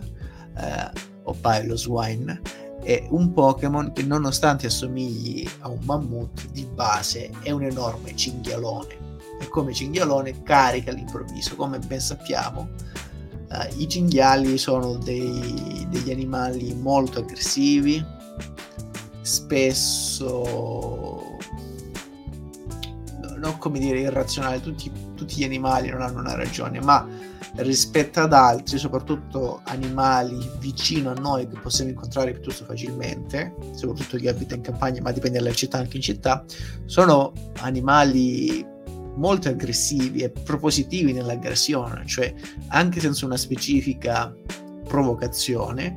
eh, o Piloswine è un Pokémon che nonostante assomigli a un mammut di base è un enorme cinghialone e come cinghialone carica all'improvviso come ben sappiamo uh, i cinghiali sono dei, degli animali molto aggressivi spesso non come dire irrazionali tutti, tutti gli animali non hanno una ragione ma rispetto ad altri, soprattutto animali vicino a noi che possiamo incontrare piuttosto facilmente, soprattutto chi abita in campagna, ma dipende dalla città anche in città, sono animali molto aggressivi e propositivi nell'aggressione, cioè anche senza una specifica provocazione,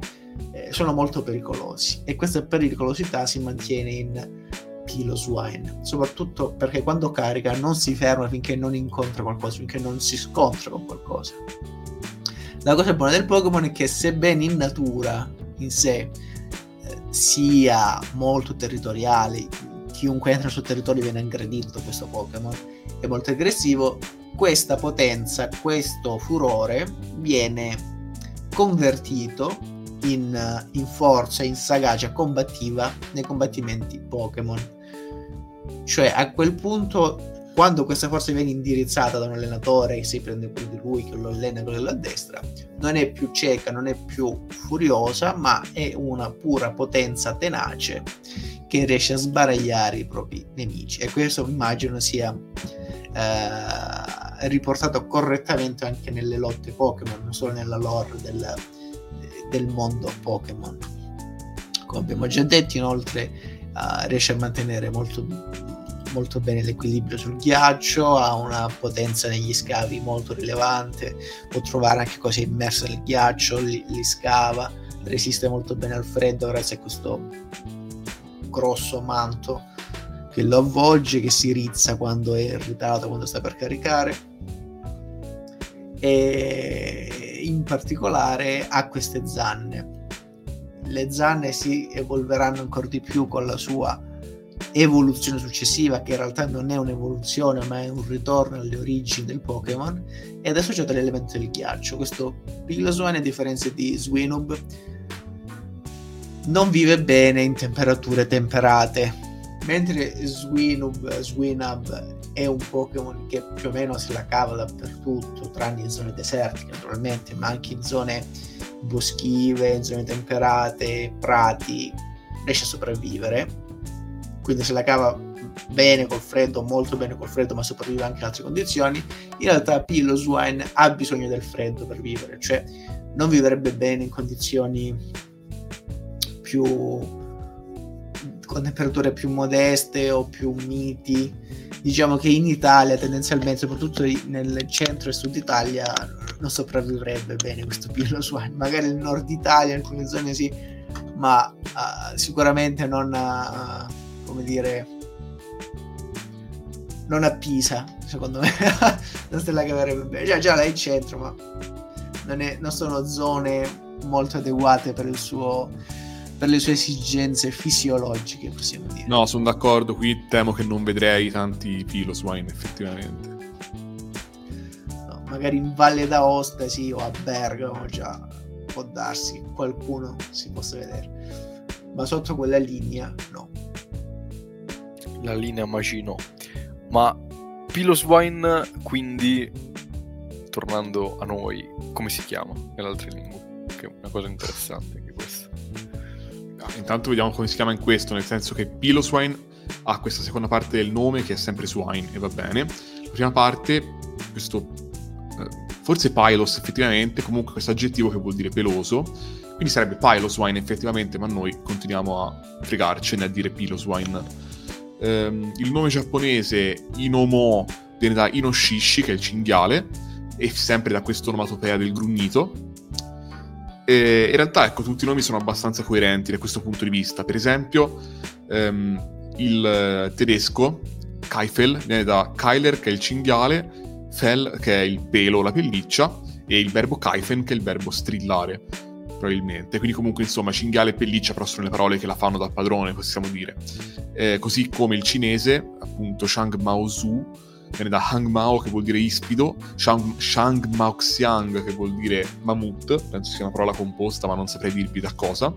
sono molto pericolosi e questa pericolosità si mantiene in Kilo Swine, soprattutto perché quando carica non si ferma finché non incontra qualcosa, finché non si scontra con qualcosa. La cosa buona del Pokémon è che sebbene in natura, in sé, eh, sia molto territoriale, chiunque entra sul territorio viene aggredito questo Pokémon, è molto aggressivo, questa potenza, questo furore viene convertito in, in, forza, in sagacia combattiva nei combattimenti Pokémon. Cioè a quel punto, quando questa forza viene indirizzata da un allenatore che si prende quello di lui, che lo allena quello a destra, non è più cieca, non è più furiosa, ma è una pura potenza tenace che riesce a sbaragliare i propri nemici. E questo immagino sia eh, riportato correttamente anche nelle lotte Pokémon, non solo nella lore del, del mondo Pokémon. Come abbiamo già detto, inoltre uh, riesce a mantenere molto, molto bene l'equilibrio sul ghiaccio, ha una potenza negli scavi molto rilevante, può trovare anche cose immerse nel ghiaccio, li, li scava, resiste molto bene al freddo grazie a questo grosso manto che lo avvolge, che si rizza quando è irritato, quando sta per caricare. E in particolare ha queste zanne le zanne si evolveranno ancora di più con la sua evoluzione successiva, che in realtà non è un'evoluzione, ma è un ritorno alle origini del Pokémon, ed è associato all'elemento del ghiaccio. Questo Piloswine, a differenza di Swinub, non vive bene in temperature temperate, mentre Swinub, Swinub è un Pokémon che più o meno se la cava dappertutto, tranne in zone desertiche naturalmente, ma anche in zone boschive, in zone temperate, prati, riesce a sopravvivere. Quindi se la cava bene col freddo, molto bene col freddo, ma sopravvive anche in altre condizioni, in realtà Pillow Swine ha bisogno del freddo per vivere, cioè non vivrebbe bene in condizioni più con temperature più modeste o più miti. Diciamo che in Italia tendenzialmente, soprattutto nel centro e sud Italia, non sopravvivrebbe bene questo Pillow Swine. Magari nel nord Italia, in alcune zone sì, ma uh, sicuramente non, uh, come dire, non a Pisa, secondo me. non se la caverebbe bene. Già, già là in centro, ma non, è, non sono zone molto adeguate per il suo per le sue esigenze fisiologiche, possiamo dire. No, sono d'accordo, qui temo che non vedrei tanti Piloswine effettivamente. No, magari in Valle d'Aosta sì, o a Bergamo già può darsi qualcuno si possa vedere, ma sotto quella linea no. La linea Magino. Ma Piloswine, quindi, tornando a noi, come si chiama nell'altra lingua? Che è una cosa interessante intanto vediamo come si chiama in questo, nel senso che Piloswine ha questa seconda parte del nome che è sempre Swine e va bene. La prima parte, questo eh, forse Pylos effettivamente, comunque questo aggettivo che vuol dire peloso, quindi sarebbe Piloswine effettivamente, ma noi continuiamo a fregarcene a dire Piloswine. Um, il nome giapponese Inomo viene da Inoshishi, che è il cinghiale, e sempre da questa onomatopea del grugnito, e in realtà, ecco, tutti i nomi sono abbastanza coerenti da questo punto di vista. Per esempio, ehm, il tedesco, Kaifel, viene da Kyler, che è il cinghiale, Fell, che è il pelo, la pelliccia, e il verbo Kaifen, che è il verbo strillare. probabilmente. Quindi comunque insomma cinghiale e pelliccia però sono le parole che la fanno da padrone, possiamo dire. Eh, così come il cinese, appunto Shang Mao Zu, viene da Hang Mao che vuol dire ispido, Shang, Shang Mao Xiang che vuol dire mammut, penso sia una parola composta ma non saprei dirvi da cosa,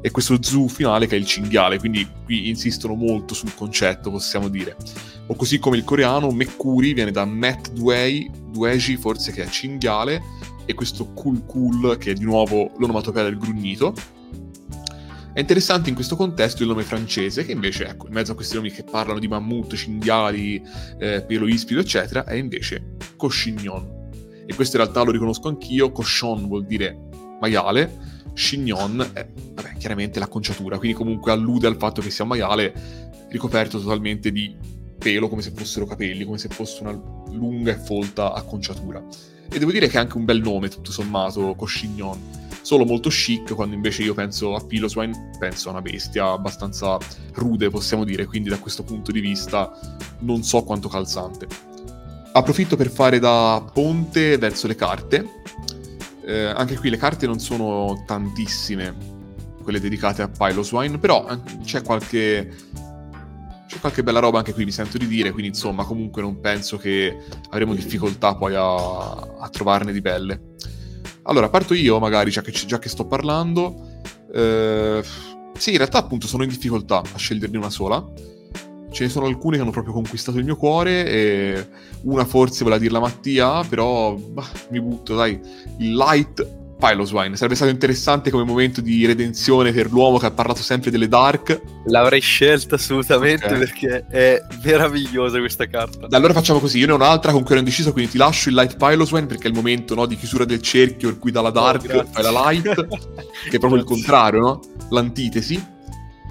e questo Zu finale che è il cinghiale, quindi qui insistono molto sul concetto, possiamo dire. O così come il coreano, Mekuri viene da Met Duei, Dueji forse che è cinghiale, e questo Kul Kul che è di nuovo l'onomatopea del grugnito. È interessante in questo contesto il nome francese, che invece, ecco, in mezzo a questi nomi che parlano di mammut, cinghiali, eh, pelo ispido, eccetera, è invece Cochignon. E questo in realtà lo riconosco anch'io, Cochon vuol dire maiale, Chignon è vabbè, chiaramente l'acconciatura, quindi comunque allude al fatto che sia un maiale ricoperto totalmente di pelo, come se fossero capelli, come se fosse una lunga e folta acconciatura. E devo dire che è anche un bel nome, tutto sommato, Cochignon. Solo molto chic, quando invece io penso a Piloswine, penso a una bestia abbastanza rude, possiamo dire, quindi da questo punto di vista non so quanto calzante. Approfitto per fare da ponte verso le carte. Eh, anche qui le carte non sono tantissime, quelle dedicate a Piloswine, però eh, c'è qualche c'è qualche bella roba anche qui, mi sento di dire, quindi insomma comunque non penso che avremo difficoltà poi a, a trovarne di belle. Allora, parto io magari, già che, già che sto parlando. Eh, sì, in realtà appunto sono in difficoltà a sceglierne una sola. Ce ne sono alcune che hanno proprio conquistato il mio cuore e una forse voleva dirla Mattia, però bah, mi butto, dai, il light Piloswine. Sarebbe stato interessante come momento di redenzione per l'uomo che ha parlato sempre delle Dark. L'avrei scelta assolutamente okay. perché è meravigliosa questa carta. Allora facciamo così: io ne ho un'altra con cui ero indeciso, quindi ti lascio il Light Piloswine perché è il momento no, di chiusura del cerchio in cui dalla Dark oh, fai la Light, che è proprio il contrario, no? L'antitesi.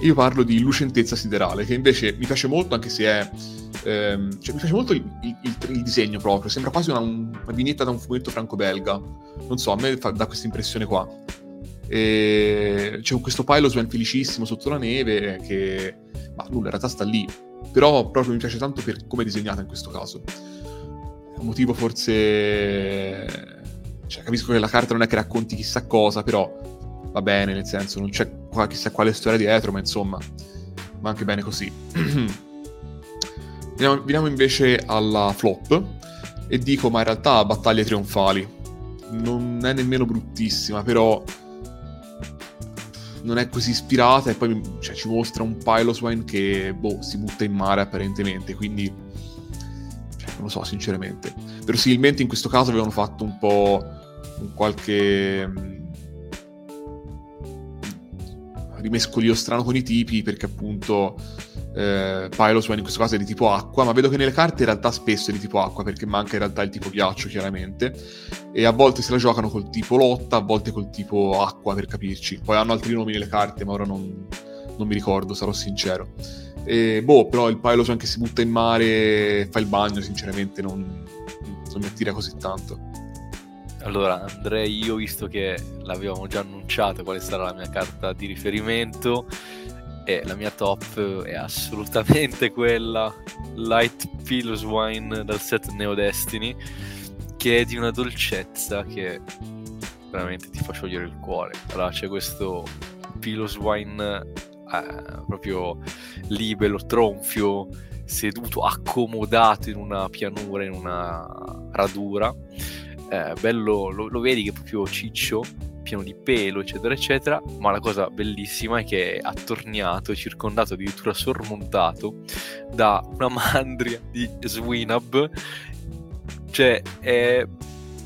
Io parlo di lucentezza siderale, che invece mi piace molto, anche se è. Ehm, cioè, mi piace molto il, il, il, disegno proprio. Sembra quasi una, una vignetta da un fumetto franco-belga. Non so, a me fa, dà questa impressione qua. E c'è questo Pilosman felicissimo sotto la neve che. Ma nulla, in realtà sta lì. Però proprio mi piace tanto per come è disegnata in questo caso. È un motivo forse. Cioè, capisco che la carta non è che racconti chissà cosa, però va bene, nel senso, non c'è chissà quale storia dietro, ma insomma, va anche bene così. veniamo, veniamo invece alla flop e dico, ma in realtà battaglie trionfali. Non è nemmeno bruttissima, però non è così ispirata e poi cioè, ci mostra un Piloswine che boh, si butta in mare apparentemente, quindi cioè, non lo so sinceramente. Verosimilmente in questo caso avevano fatto un po' un qualche rimescolio strano con i tipi perché appunto eh, Pyroswan in questo caso è di tipo acqua, ma vedo che nelle carte in realtà spesso è di tipo acqua perché manca in realtà il tipo ghiaccio chiaramente e a volte se la giocano col tipo lotta, a volte col tipo acqua per capirci. Poi hanno altri nomi nelle carte ma ora non, non mi ricordo, sarò sincero. E, boh, però il Pyroswan che si butta in mare fa il bagno sinceramente non, non mi attira così tanto. Allora, andrei io, visto che l'avevamo già annunciato quale sarà la mia carta di riferimento, e la mia top è assolutamente quella Light Pillows Wine dal set Neo Destiny, che è di una dolcezza che veramente ti fa sciogliere il cuore. Allora, c'è questo Pillows Wine eh, proprio libero, tronfio, seduto, accomodato in una pianura, in una radura eh, bello, lo, lo, vedi che è proprio ciccio, pieno di pelo, eccetera, eccetera, ma la cosa bellissima è che è attorniato, circondato, addirittura sormontato da una mandria di Swinab, cioè è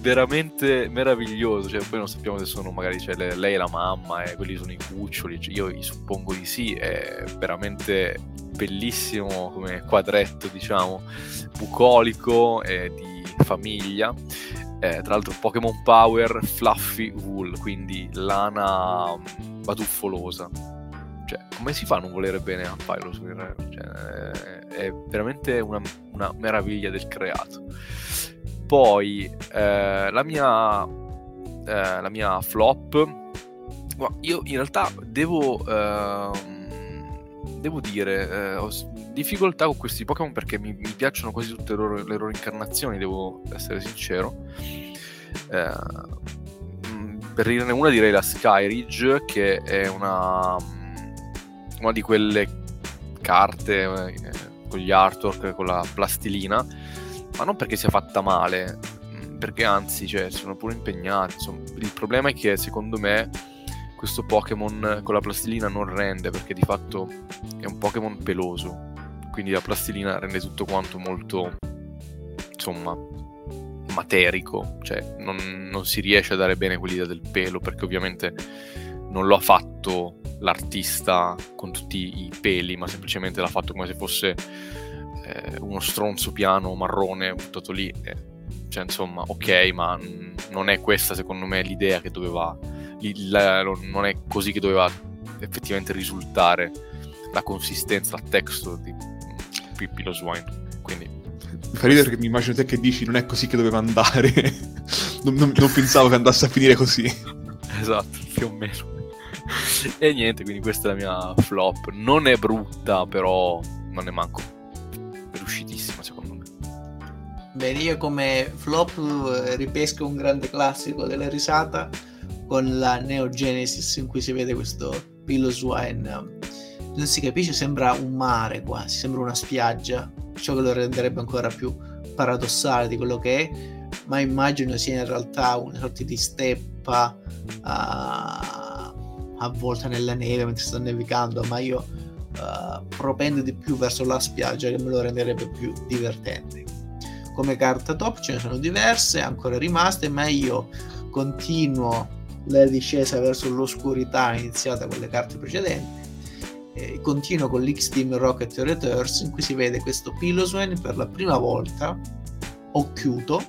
veramente meraviglioso, cioè, poi non sappiamo se sono magari cioè, lei è la mamma e quelli sono i cuccioli, cioè, io suppongo di sì, è veramente bellissimo come quadretto, diciamo, bucolico e di famiglia eh, tra l'altro Pokémon Power Fluffy Wool, quindi lana mm, batuffolosa. Cioè, come si fa a non volere bene a Pyrosphere? Cioè, è veramente una, una, meraviglia del creato. Poi, eh, la mia... Eh, la mia flop... Io in realtà devo... Uh, devo dire, eh, ho difficoltà con questi Pokémon perché mi, mi piacciono quasi tutte le loro, le loro, incarnazioni, devo essere sincero. Eh, mm, per dirne una direi la Skyridge, che è una, una di quelle carte eh, con gli artwork, con la plastilina, ma non perché sia fatta male, mm, perché anzi cioè, sono pure impegnati. Insomma. Il problema è che secondo me questo Pokémon con la plastilina non rende perché di fatto è un Pokémon peloso, quindi la plastilina rende tutto quanto molto, insomma, materico, cioè non, non si riesce a dare bene quell'idea del pelo perché ovviamente non lo ha fatto l'artista con tutti i peli, ma semplicemente l'ha fatto come se fosse eh, uno stronzo piano marrone buttato lì. Eh, cioè, insomma, ok, ma non è questa secondo me l'idea che doveva il, non è così che doveva effettivamente risultare la consistenza, il texture di Pippi lo Swine. Quindi mi fa ridere perché mi immagino te che dici non è così che doveva andare. non, non, non, pensavo che andasse a finire così. esatto, più o meno. e niente, quindi questa è la mia flop. Non è brutta, però non è manco riuscitissima secondo me. Bene, io come flop eh, ripesco un grande classico della risata con la Neo Genesis in cui si vede questo Piloswine. Non si capisce, sembra un mare quasi, sembra una spiaggia, ciò che lo renderebbe ancora più paradossale di quello che è, ma immagino sia in realtà una sorta di steppa uh, avvolta nella neve mentre sta nevicando, ma io uh, propendo di più verso la spiaggia che me lo renderebbe più divertente. Come carta top ce ne sono diverse ancora rimaste, ma io continuo la discesa verso l'oscurità iniziata con le carte precedenti. E continuo con l'X-Team Rocket Returns in cui si vede questo Piloswen per la prima volta occhiuto,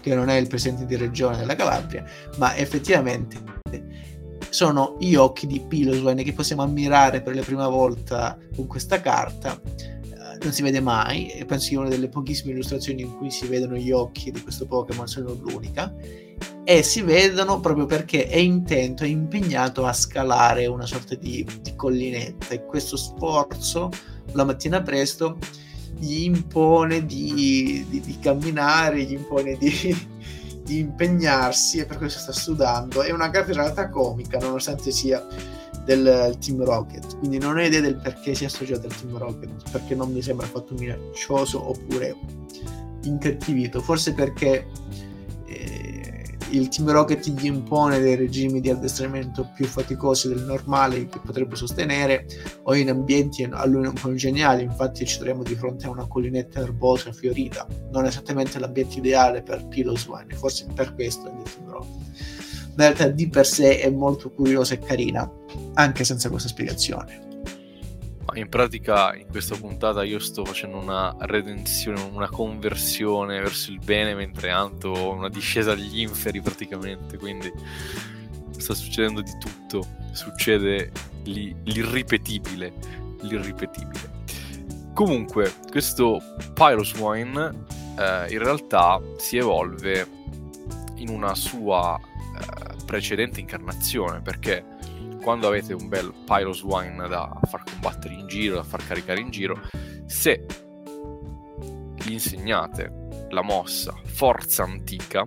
che non è il presidente di regione della Calabria, ma effettivamente sono gli occhi di Piloswen che possiamo ammirare per la prima volta con questa carta. Non si vede mai, e penso sia una delle pochissime illustrazioni in cui si vedono gli occhi di questo Pokémon, se non l'unica e si vedono proprio perché è intento, è impegnato a scalare una sorta di, di collinetta e questo sforzo la mattina presto gli impone di, di, di camminare, gli impone di, di, impegnarsi e per questo sta sudando. È una carta in realtà comica, nonostante sia del Team Rocket. Quindi non ho idea del perché sia associato al Team Rocket, perché non mi sembra affatto minaccioso oppure incattivito. Forse perché il Team Rocket gli impone dei regimi di addestramento più faticosi del normale che potrebbe sostenere o in ambienti a lui non congeniali, infatti ci troviamo di fronte a una collinetta erbosa fiorita, non esattamente l'ambiente ideale per Piloswine, forse per questo è il Team Rocket. La realtà di per sé è molto curiosa e carina, anche senza questa spiegazione. In pratica in questa puntata io sto facendo una redenzione, una conversione verso il bene, mentre Anto una discesa agli inferi praticamente, quindi sta succedendo di tutto, succede l'irripetibile, l'irripetibile. Comunque, questo Pyroswine eh, in realtà si evolve in una sua eh, precedente incarnazione, perché quando avete un bel Pyroswine da far combattere in giro, da far caricare in giro, se gli insegnate la mossa Forza Antica,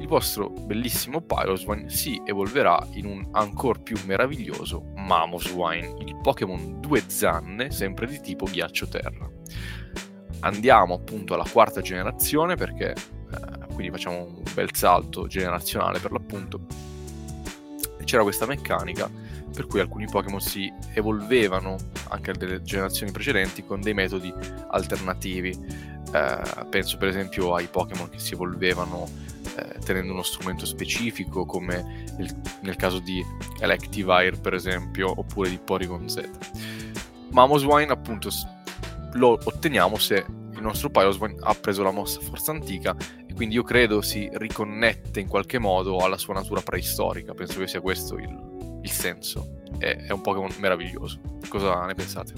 il vostro bellissimo Pyroswine si evolverà in un ancora più meraviglioso Mamoswine, il Pokémon due zanne, sempre di tipo ghiaccio-terra. Andiamo appunto alla quarta generazione perché eh, quindi facciamo un bel salto generazionale per l'appunto c'era questa meccanica per cui alcuni Pokémon si evolvevano anche delle generazioni precedenti con dei metodi alternativi. Eh, penso per esempio ai Pokémon che si evolvevano eh, tenendo uno strumento specifico, come il, nel caso di Electivire, per esempio, oppure di Porygon Z. Mamoswine, appunto, lo otteniamo se il nostro Pyroswine ha preso la mossa Forza Antica quindi io credo si riconnette in qualche modo alla sua natura preistorica, penso che sia questo il, il senso. È, è, un Pokémon meraviglioso. Cosa ne pensate?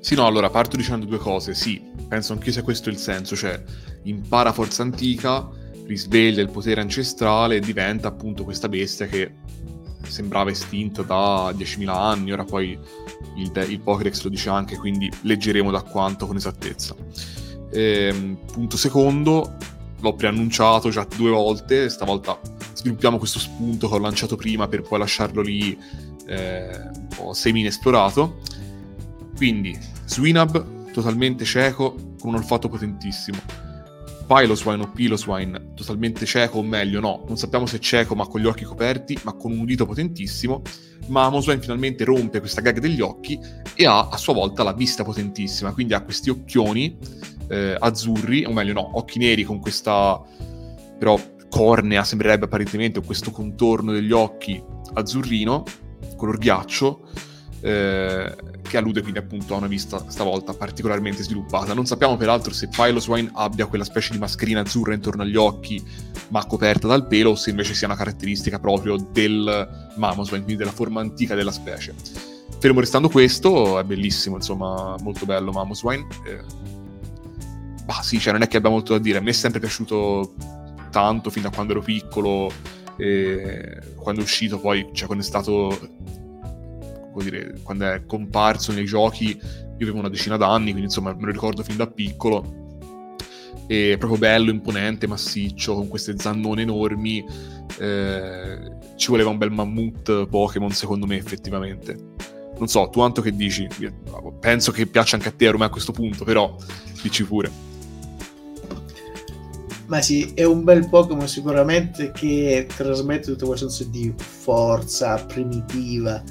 Sì, no, allora parto dicendo due cose. Sì, penso anch'io sia questo il senso, cioè impara forza antica, risveglia il potere ancestrale e diventa appunto questa bestia che sembrava estinta da 10.000 anni, ora poi il, il Pokédex lo dice anche, quindi leggeremo da quanto con esattezza. Ehm, punto secondo, l'ho preannunciato già due volte, stavolta sviluppiamo questo spunto che ho lanciato prima per poi lasciarlo lì eh, un po' semi-inesplorato. Quindi, Swinab totalmente cieco, con un olfatto potentissimo. Piloswine o Piloswine totalmente cieco, o meglio no, non sappiamo se è cieco ma con gli occhi coperti, ma con un udito potentissimo. Ma Amoswine finalmente rompe questa gag degli occhi e ha a sua volta la vista potentissima, quindi ha questi occhioni eh, azzurri, o meglio no, occhi neri con questa però cornea sembrerebbe apparentemente questo contorno degli occhi azzurrino, color ghiaccio, eh, che allude quindi appunto a una vista stavolta particolarmente sviluppata. Non sappiamo peraltro se Piloswine abbia quella specie di mascherina azzurra intorno agli occhi ma coperta dal pelo o se invece sia una caratteristica proprio del Mamoswine, quindi della forma antica della specie. Fermo restando questo, è bellissimo, insomma, molto bello Mamoswine. Eh, bah sì, cioè non è che abbia molto da dire, a me è sempre piaciuto tanto fin da quando ero piccolo, quando è uscito poi, cioè quando è stato, come dire, quando è comparso nei giochi, io avevo una decina d'anni, quindi insomma me lo ricordo fin da piccolo. È proprio bello, imponente, massiccio, con queste zannone enormi. Eh, ci voleva un bel mammut Pokémon, secondo me, effettivamente. Non so, tu Anto che dici? Penso che piaccia anche a te a questo punto, però dici pure. Ma sì, è un bel Pokémon sicuramente che trasmette tutto quel senso di forza primitiva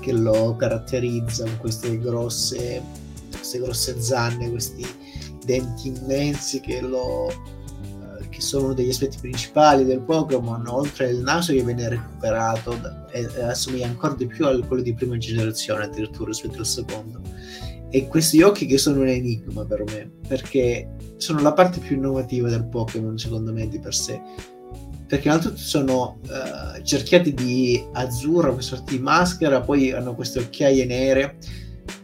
che lo caratterizza con queste grosse, queste grosse zanne, questi denti immensi che, lo, eh, che sono uno degli aspetti principali del Pokémon, oltre al naso che viene recuperato e assomiglia ancora di più a quello di prima generazione addirittura rispetto al secondo e questi occhi che sono un enigma per me, perché sono la parte più innovativa del Pokémon, secondo me, di per sé. Perché innanzitutto sono uh, cerchiati di azzurro, questa sorta di maschera, poi hanno queste occhiaie nere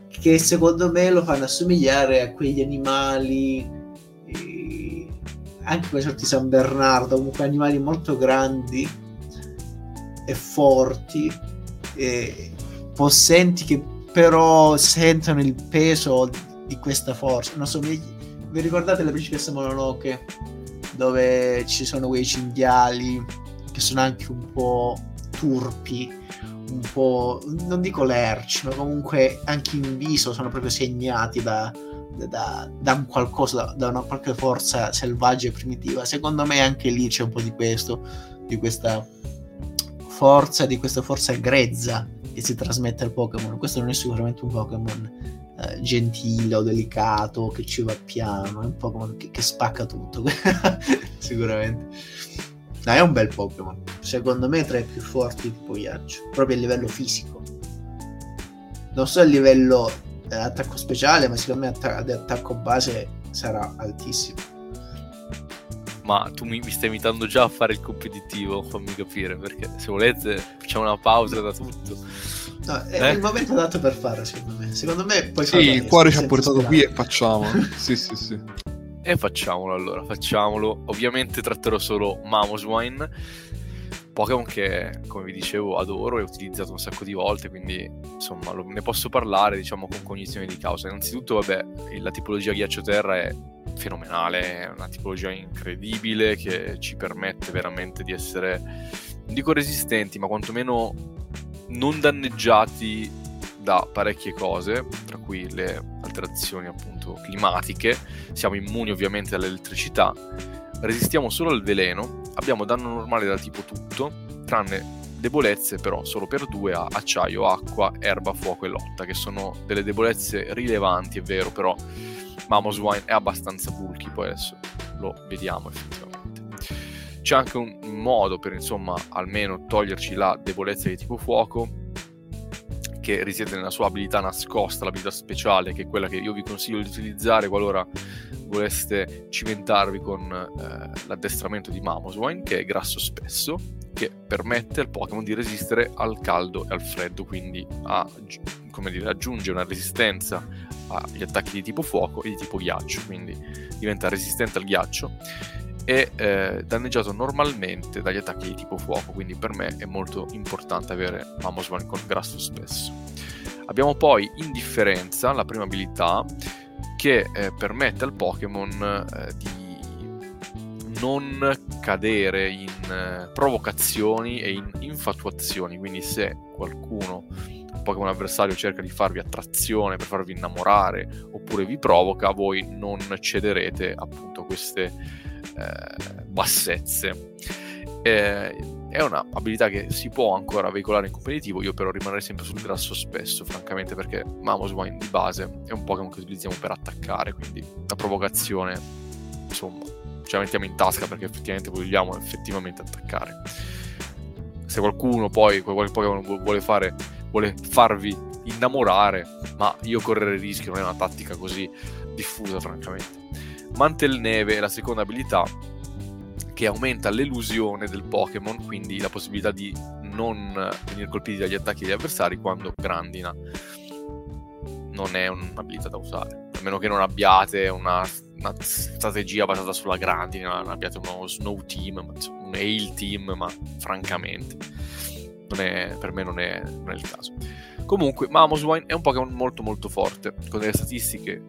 che secondo me lo fanno assomigliare a quegli animali, eh, anche quelle sorti San Bernardo, comunque animali molto grandi e forti, e possenti che però sentono il peso di questa forza. Non so, vi, vi ricordate la principessa Mononoke? Dove ci sono quei cinghiali che sono anche un po' turpi, un po', non dico lerci, ma comunque anche in viso sono proprio segnati da, da, da un qualcosa, da, una qualche forza selvaggia e primitiva. Secondo me anche lì c'è un po' di questo, di questa forza, di questa forza grezza che si trasmette al Pokémon. Questo non è sicuramente un Pokémon eh, gentile o delicato che ci va piano, è un Pokémon che, che spacca tutto, sicuramente. No, è un bel Pokémon. Secondo me è tra i più forti tipo ghiaccio, proprio a livello fisico. Non so a livello eh, attacco speciale, ma secondo me att- di attacco base sarà altissimo. Ma tu mi, mi, stai invitando già a fare il competitivo, fammi capire, perché se volete facciamo una pausa da tutto. No, è eh? il momento adatto per fare, secondo me. Secondo me poi Sì, il cuore ci ha portato qui e facciamo. sì, sì, sì. E facciamolo allora, facciamolo. Ovviamente tratterò solo Mamoswine, Pokémon che, come vi dicevo, adoro e ho utilizzato un sacco di volte, quindi insomma lo, ne posso parlare, diciamo, con cognizione di causa. Innanzitutto, vabbè, la tipologia ghiaccio-terra è fenomenale, è una tipologia incredibile che ci permette veramente di essere, non dico resistenti, ma quantomeno non danneggiati da parecchie cose, tra cui le alterazioni appunto climatiche, siamo immuni ovviamente all'elettricità, resistiamo solo al veleno, abbiamo danno normale da tipo tutto, tranne debolezze però solo per due a acciaio, acqua, erba, fuoco e lotta, che sono delle debolezze rilevanti, è vero, però Mamoswine è abbastanza bulky, poi adesso lo vediamo effettivamente. C'è anche un modo per insomma almeno toglierci la debolezza di tipo fuoco che risiede nella sua abilità nascosta, l'abilità speciale, che è quella che io vi consiglio di utilizzare qualora voleste cimentarvi con eh, l'addestramento di Mamoswine, che è grasso spesso, che permette al Pokémon di resistere al caldo e al freddo, quindi a, dire, aggiunge una resistenza agli attacchi di tipo fuoco e di tipo ghiaccio, quindi diventa resistente al ghiaccio e eh, danneggiato normalmente dagli attacchi di tipo fuoco, quindi per me è molto importante avere Mamoswine con grasso spesso. Abbiamo poi Indifferenza, la prima abilità, che eh, permette al Pokémon eh, di non cadere in eh, provocazioni e in infatuazioni, quindi se qualcuno, un Pokémon avversario, cerca di farvi attrazione per farvi innamorare oppure vi provoca, voi non cederete appunto a queste eh, bassezze. Eh, è un'abilità che si può ancora veicolare in competitivo, io però rimarrei sempre sul grasso spesso, francamente, perché Mamoswine di base è un Pokémon che utilizziamo per attaccare, quindi la provocazione, insomma, ce la mettiamo in tasca perché effettivamente vogliamo effettivamente attaccare. Se qualcuno poi, qualche Pokémon vuole fare, vuole farvi innamorare, ma io correre il rischio non è una tattica così diffusa, francamente. Mantel Neve è la seconda abilità che aumenta l'elusione del Pokémon, quindi la possibilità di non venire colpiti dagli attacchi degli avversari quando grandina. Non è un'abilità da usare, a meno che non abbiate una, una strategia basata sulla grandina, non abbiate uno snow team, un hail team, ma francamente è, per me non è, non è il caso. Comunque, Mamoswine è un Pokémon molto molto forte, con delle statistiche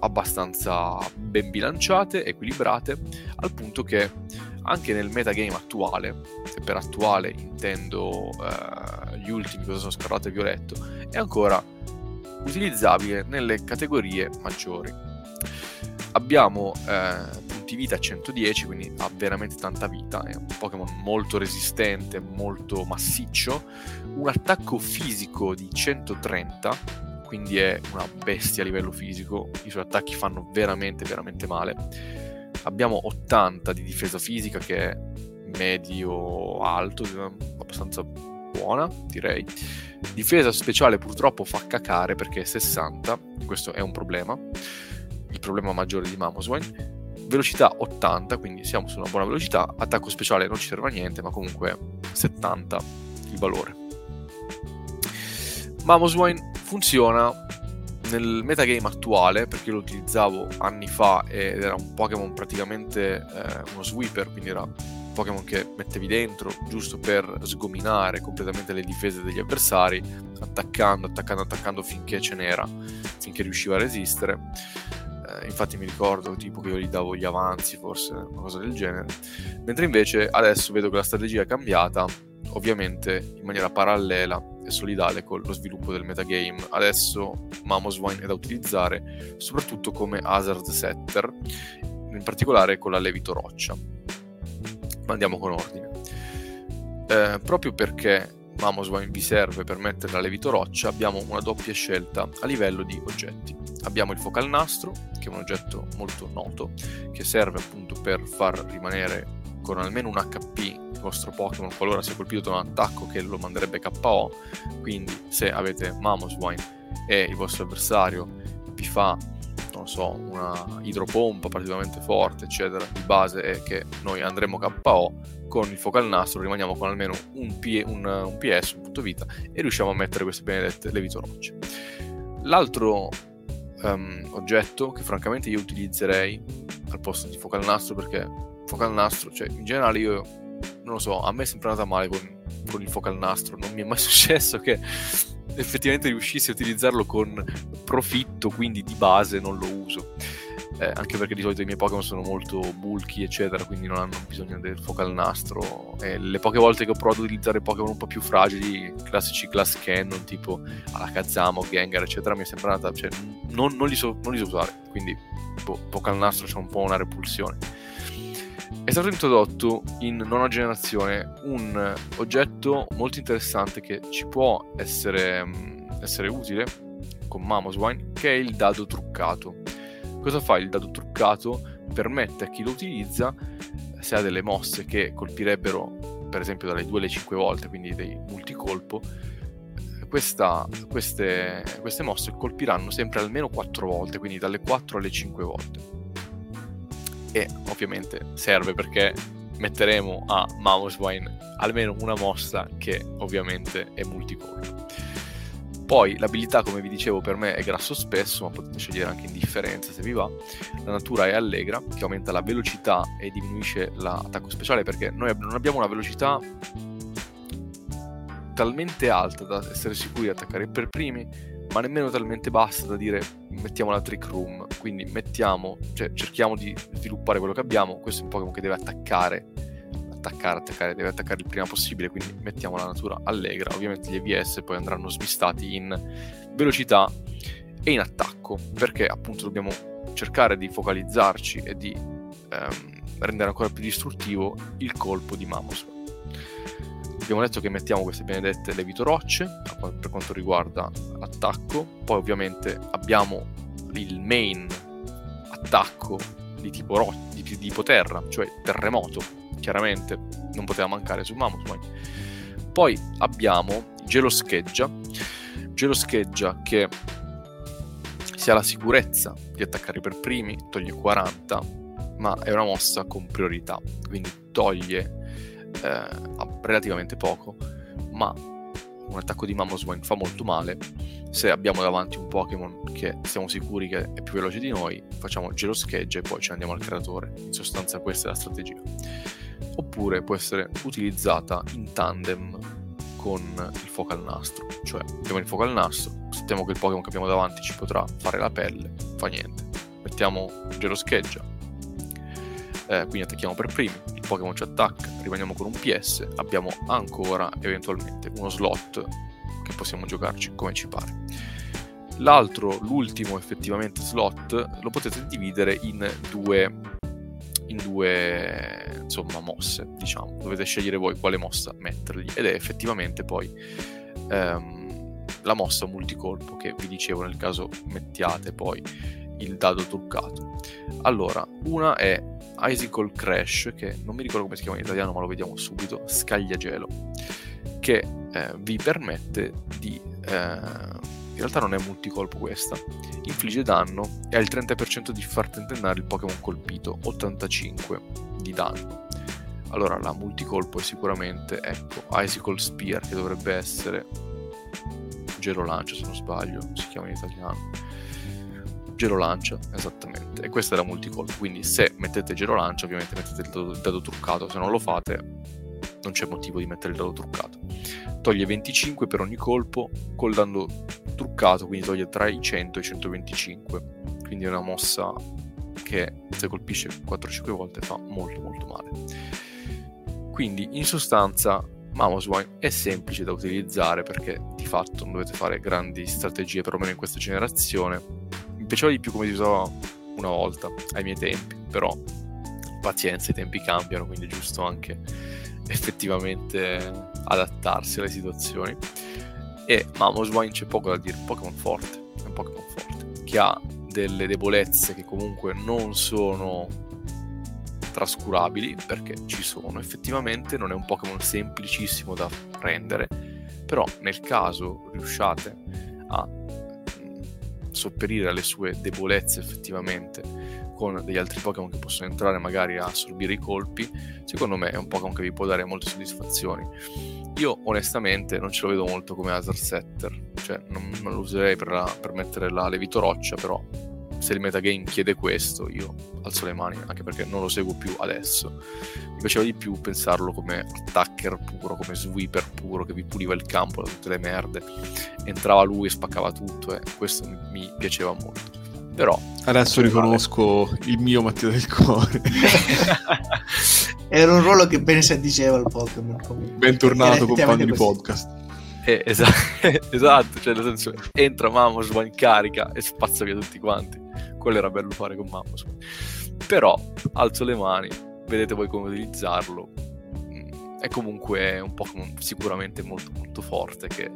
abbastanza ben bilanciate, equilibrate, al punto che anche nel metagame attuale, e per attuale intendo eh, gli ultimi cosa sono Scarlatto e Violetto, è ancora utilizzabile nelle categorie maggiori. Abbiamo eh, punti vita a 110, quindi ha veramente tanta vita, è un Pokémon molto resistente, molto massiccio, un attacco fisico di 130, quindi è una bestia a livello fisico, i suoi attacchi fanno veramente veramente male. Abbiamo 80 di difesa fisica che è medio alto, abbastanza buona direi. Difesa speciale purtroppo fa cacare perché è 60, questo è un problema, il problema maggiore di Mamoswine. Velocità 80, quindi siamo su una buona velocità, attacco speciale non ci serve a niente, ma comunque 70 il valore. Mamoswine funziona nel metagame attuale, perché lo utilizzavo anni fa ed era un Pokémon praticamente eh, uno sweeper, quindi era un Pokémon che mettevi dentro giusto per sgominare completamente le difese degli avversari, attaccando, attaccando, attaccando finché ce n'era, finché riusciva a resistere. Eh, infatti mi ricordo tipo che io gli davo gli avanzi, forse una cosa del genere. Mentre invece adesso vedo che la strategia è cambiata, ovviamente in maniera parallela e solidale con lo sviluppo del metagame. Adesso Mamoswine è da utilizzare soprattutto come hazard setter, in particolare con la Levito Roccia. Ma andiamo con ordine. Eh, proprio perché Mamoswine vi serve per mettere la Levito Roccia, abbiamo una doppia scelta a livello di oggetti. Abbiamo il Focal Nastro, che è un oggetto molto noto, che serve appunto per far rimanere con almeno un HP vostro Pokémon qualora sia colpito da un attacco che lo manderebbe KO. Quindi, se avete Mamoswine e il vostro avversario vi fa, non so, una idropompa particolarmente forte, eccetera, di base è che noi andremo KO. Con il focal nastro rimaniamo con almeno un, P- un, un PS, un punto vita, e riusciamo a mettere queste benedette levito rocce. L'altro um, oggetto che francamente io utilizzerei al posto di focal nastro perché focal nastro, cioè in generale io non lo so, a me è sempre andata male con, con il focal nastro, non mi è mai successo che effettivamente riuscissi a utilizzarlo con profitto, quindi di base non lo uso. Eh, anche perché di solito i miei Pokémon sono molto bulky, eccetera, quindi non hanno bisogno del focal nastro. E le poche volte che ho provato ad utilizzare Pokémon un po' più fragili, classici Glass Cannon, tipo Alakazam Gengar, eccetera, mi è sempre andata, cioè, non, non, li so, non li so usare, quindi boh, focal nastro c'è un po' una repulsione è stato introdotto in nona generazione un oggetto molto interessante che ci può essere, mm, essere utile con Mamoswine, che è il dado truccato. Cosa fa il dado truccato? Permette a chi lo utilizza, se ha delle mosse che colpirebbero per esempio dalle 2 alle 5 volte, quindi dei multicolpo, questa, queste, queste mosse colpiranno sempre almeno 4 volte, quindi dalle 4 alle 5 volte e ovviamente serve perché metteremo a Mamoswine almeno una mossa che ovviamente è multicolpo. Poi l'abilità, come vi dicevo, per me è grasso spesso, ma potete scegliere anche indifferenza se vi va. La natura è allegra, che aumenta la velocità e diminuisce l'attacco speciale perché noi non abbiamo una velocità talmente alta da essere sicuri di attaccare per primi, ma nemmeno talmente bassa da dire mettiamo la trick room, quindi mettiamo, cioè cerchiamo di sviluppare quello che abbiamo, questo è un Pokémon che deve attaccare, attaccare, attaccare, deve attaccare il prima possibile, quindi mettiamo la natura allegra, ovviamente gli EVS poi andranno smistati in velocità e in attacco, perché appunto dobbiamo cercare di focalizzarci e di ehm, rendere ancora più distruttivo il colpo di Mamoswine. Abbiamo detto che mettiamo queste benedette levito rocce per quanto riguarda l'attacco, poi ovviamente abbiamo il main attacco di tipo, ro- di tipo terra, cioè terremoto, chiaramente. Non poteva mancare su Mamoswine. Poi. Abbiamo Gelo Scheggia, Gelo Scheggia che si ha la sicurezza di attaccare per primi, toglie 40, ma è una mossa con priorità, quindi toglie eh, relativamente poco, ma un attacco di Mamoswine fa molto male. Se abbiamo davanti un Pokémon che siamo sicuri che è più veloce di noi, facciamo gelo scheggia e poi ci andiamo al creatore. In sostanza questa è la strategia. Oppure può essere utilizzata in tandem con il fuoco al nastro. Cioè, abbiamo il fuoco al nastro, sappiamo che il Pokémon che abbiamo davanti ci potrà fare la pelle, fa niente. Mettiamo gelo scheggia, eh, quindi attacchiamo per primi, il Pokémon ci attacca, rimaniamo con un PS, abbiamo ancora eventualmente uno slot che possiamo giocarci come ci pare. L'altro, l'ultimo effettivamente slot, lo potete dividere in due in due insomma, mosse, diciamo. Dovete scegliere voi quale mossa mettergli ed è effettivamente poi ehm, la mossa multicolpo che vi dicevo nel caso mettiate poi il dado truccato. Allora, una è Icicle Crash, che non mi ricordo come si chiama in italiano, ma lo vediamo subito, scagliagelo, che eh, vi permette di... Eh, in realtà non è multicolpo questa, infligge danno e ha il 30% di far tentennare il Pokémon colpito, 85 di danno. Allora la multicolpo è sicuramente, ecco, Icicle Spear che dovrebbe essere Gelo Lancia se non sbaglio, si chiama in italiano. Gelo Lancia, esattamente. E questa è la multicolpo, quindi se mettete Gelo Lancia ovviamente mettete il dado, il dado truccato, se non lo fate non c'è motivo di mettere il dado truccato. Toglie 25 per ogni colpo, col dado truccato, quindi toglie tra i 100 e i 125. Quindi è una mossa che se colpisce 4-5 volte fa molto molto male. Quindi in sostanza Mamoswine è semplice da utilizzare perché di fatto non dovete fare grandi strategie, perlomeno in questa generazione. Mi piaceva di più come si usava una volta, ai miei tempi, però pazienza, i tempi cambiano, quindi è giusto anche effettivamente adattarsi alle situazioni. E Mamoswine c'è poco da dire, Pokémon forte, è un Pokémon forte, che ha delle debolezze che comunque non sono trascurabili, perché ci sono effettivamente, non è un Pokémon semplicissimo da prendere, però nel caso riusciate a sopperire alle sue debolezze effettivamente con degli altri Pokémon che possono entrare magari a assorbire i colpi, secondo me è un Pokémon che vi può dare molte soddisfazioni. Io onestamente non ce lo vedo molto come Hazard Setter, cioè non, non lo userei per, la, per mettere la Levito Roccia, però se il metagame chiede questo, io alzo le mani, anche perché non lo seguo più adesso. Mi piaceva di più pensarlo come attacker puro, come sweeper puro, che vi puliva il campo da tutte le merde. Entrava lui e spaccava tutto, e questo mi, piaceva molto. Però... Adesso riconosco male. il mio Mattia del Cuore. Era un ruolo che bene si addiceva al Pokémon. Bentornato compagno di podcast. Eh, esatto, esatto, cioè nel senso entra Mamosman, carica e spazza via tutti quanti. Quello era bello fare con Mamosman. Però alzo le mani, vedete voi come utilizzarlo. Mm, è comunque un Pokémon sicuramente molto molto forte che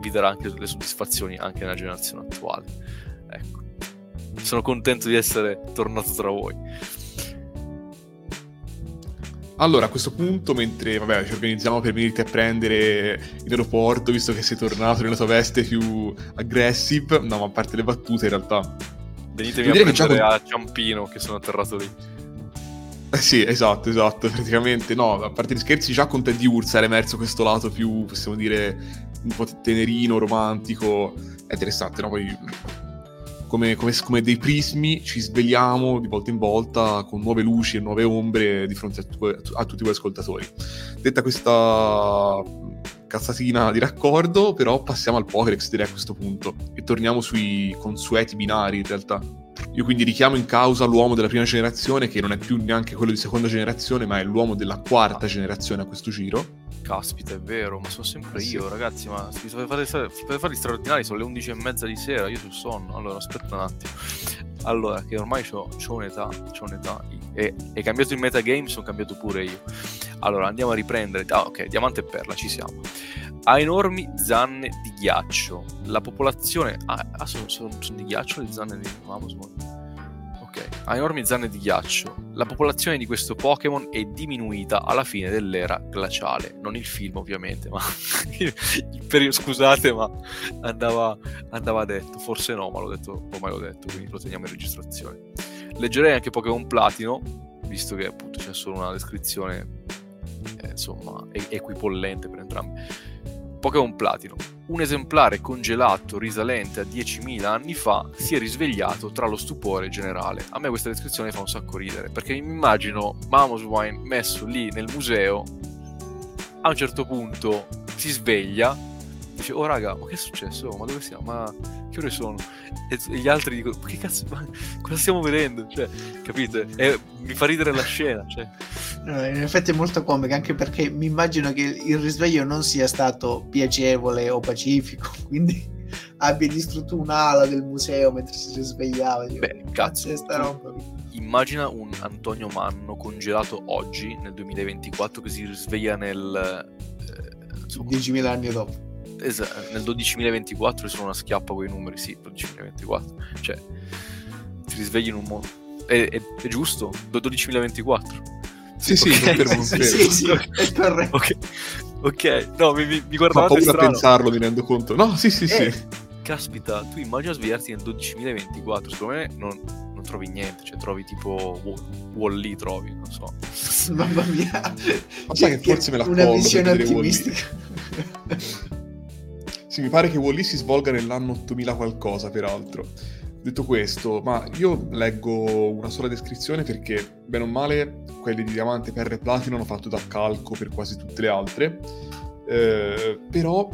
vi darà anche delle soddisfazioni anche nella generazione attuale. Ecco. Sono contento di essere tornato tra voi. Allora, a questo punto, mentre vabbè, ci organizziamo per venirti a prendere in aeroporto, visto che sei tornato nella tua veste più aggressive, no, ma a parte le battute, in realtà. Venitemi a prendere con... a Ciampino, che sono atterrato lì. Eh sì, esatto, esatto, praticamente no, a parte gli scherzi già con Teddy Ursa era emerso questo lato più, possiamo dire, un po' tenerino, romantico, è interessante, no? Poi come, come, come, dei prismi ci svegliamo di volta in volta con nuove luci e nuove ombre di fronte a, tu, a tutti voi ascoltatori. Detta questa cazzatina di raccordo, però passiamo al Pokédex direi a questo punto e torniamo sui consueti binari in realtà. Io quindi richiamo in causa l'uomo della prima generazione, che non è più neanche quello di seconda generazione, ma è l'uomo della quarta generazione a questo giro. Caspita, è vero, ma sono sempre io, sì. ragazzi. Ma per fare, per fare gli straordinari sono le 11 e mezza di sera, io sul sonno. Allora, aspetta un attimo. Allora, che ormai ho un'età, c'ho un'età. E è cambiato il metagame, sono cambiato pure io. Allora, andiamo a riprendere. Ah, ok, diamante e perla, ci siamo. Ha enormi zanne di ghiaccio. La popolazione... Ah, ah sono, sono, sono, di ghiaccio le zanne di Mamosmon? Ok. Ha enormi zanne di ghiaccio. La popolazione di questo Pokémon è diminuita alla fine dell'era glaciale. Non il film, ovviamente, ma... scusate, ma andava, andava detto. Forse no, ma l'ho detto, ormai l'ho detto, quindi lo teniamo in registrazione. Leggerei anche Pokémon Platino, visto che appunto c'è solo una descrizione eh, insomma equipollente per entrambi. Pokémon Platino. Un esemplare congelato risalente a 10.000 anni fa si è risvegliato tra lo stupore generale. A me questa descrizione fa un sacco ridere, perché mi immagino Mamoswine messo lì nel museo, a un certo punto si sveglia, dice, oh raga, ma che è successo? Ma dove siamo? Ma che ore sono? E gli altri dicono, ma che cazzo, ma cosa stiamo vedendo? Cioè, capite? E mi fa ridere la scena, cioè. No, in effetti è molto comica, anche perché mi immagino che il risveglio non sia stato piacevole o pacifico, quindi abbia distrutto un'ala del museo mentre si risvegliava. Dico, Beh, cazzo, sta roba. Immagina un Antonio Manno congelato oggi, nel 2024, che si risveglia nel... Eh, insomma, 10.000 anni dopo esatto, nel 12.024 sono una schiappa con i numeri, sì, 12.024. Cioè, ti risvegli in un mondo. È, è, è giusto? 12.024. Sì, sì, okay. per sì, sì, sì, è corretto. Ok, okay. no, mi, mi, mi guardavate Ho paura a pensarlo, mi rendo conto. No, sì, sì, eh, sì. Caspita, tu immagina svegliarti nel 12.024, secondo me non, non trovi niente, cioè trovi tipo Wall-E, trovi, non so. Mamma mia. Ma sai che forse me la Una visione ottimistica. Sì, mi pare che Wall-E si svolga nell'anno 8000 qualcosa, peraltro. Detto questo, ma io leggo una sola descrizione perché, bene o male, quelli di Diamante, Perla e Platino hanno fatto da calco per quasi tutte le altre. Eh, però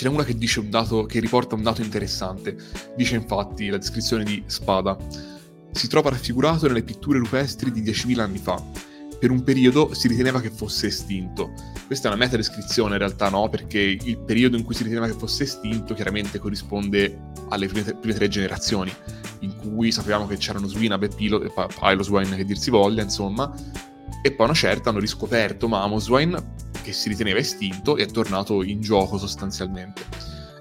n'è una che dice un dato, che riporta un dato interessante. Dice infatti la descrizione di Spada. Si trova raffigurato nelle pitture rupestri di 10.000 anni fa per un periodo si riteneva che fosse estinto. Questa è una meta descrizione in realtà, no? Perché il periodo in cui si riteneva che fosse estinto chiaramente corrisponde alle prime, prime tre generazioni, in cui sapevamo che c'erano Swinab e Pilo, Piloswine che dir si voglia, insomma, e poi una certa hanno riscoperto Mamoswine che si riteneva estinto e è tornato in gioco sostanzialmente.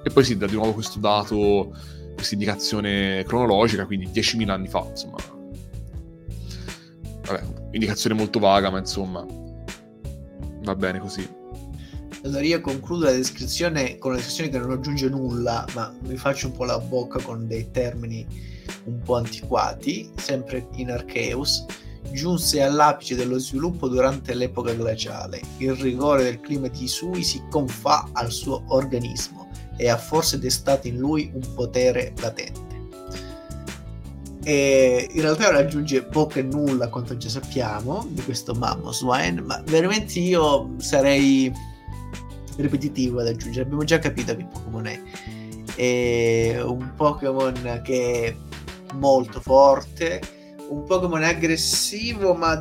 E poi si dà di nuovo questo dato, questa indicazione cronologica, quindi 10.000 anni fa, insomma, vabbè, indicazione molto vaga, ma insomma, va bene così. Allora io concludo la descrizione con una descrizione che non aggiunge nulla, ma mi faccio un po' la bocca con dei termini un po' antiquati, sempre in Arceus. Giunse all'apice dello sviluppo durante l'epoca glaciale. Il rigore del clima di Sui si confà al suo organismo e ha forse destato in lui un potere latente e in realtà raggiunge poco e nulla quanto già sappiamo di questo Mamoswine ma veramente io sarei ripetitivo ad aggiungere. Abbiamo già capito che Pokémon è. È un Pokémon che è molto forte un Pokémon aggressivo ma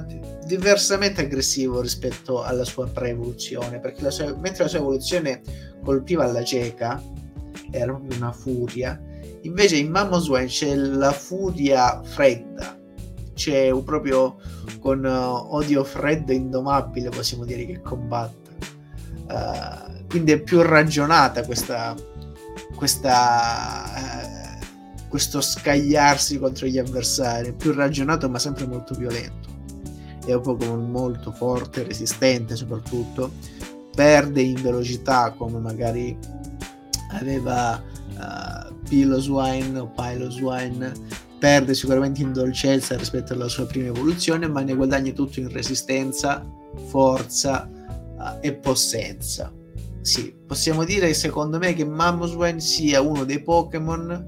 diversamente aggressivo rispetto alla sua pre-evoluzione perché la sua, mentre la sua evoluzione colpiva alla cieca era proprio una furia Invece in Mamoswine c'è la furia fredda, c'è proprio con uh, odio freddo e indomabile, possiamo dire, che combatte. Uh, quindi è più ragionata questa, questa uh, questo scagliarsi contro gli avversari, più ragionato ma sempre molto violento. È un Pokémon molto forte, resistente soprattutto, perde in velocità come magari aveva uh, Piloswine o Piloswine perde sicuramente in dolcezza rispetto alla sua prima evoluzione, ma ne guadagna tutto in resistenza, forza uh, e possenza. Sì, possiamo dire secondo me che Mamoswine sia uno dei Pokémon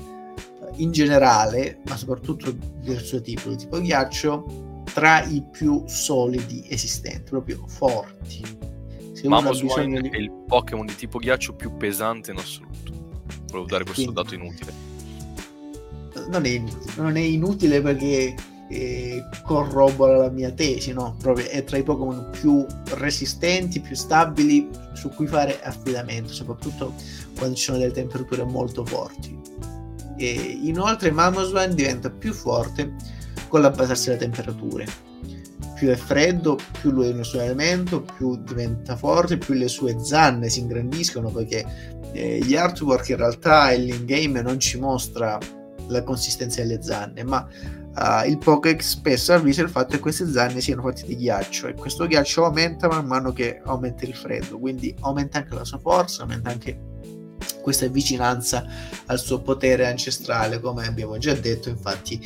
uh, in generale, ma soprattutto del suo tipo, il tipo ghiaccio, tra i più solidi esistenti, proprio forti. Se Mamoswine di... è il Pokémon di tipo ghiaccio più pesante in assoluto. Volevo dare questo Quindi, dato inutile. Non è, non è inutile perché eh, corrobora la mia tesi, no? Proprio è tra i Pokémon più resistenti, più stabili su cui fare affidamento, soprattutto quando ci sono delle temperature molto forti. E inoltre Mamoswine diventa più forte con l'abbassarsi delle temperature. Più è freddo, più lui è un suo elemento, più diventa forte, più le sue zanne si ingrandiscono perché eh, gli artwork in realtà e l'in-game non ci mostra la consistenza delle zanne, ma uh, il Pokédex spesso avvisa il fatto che queste zanne siano fatte di ghiaccio e questo ghiaccio aumenta man mano che aumenta il freddo, quindi aumenta anche la sua forza, aumenta anche questa vicinanza al suo potere ancestrale, come abbiamo già detto, infatti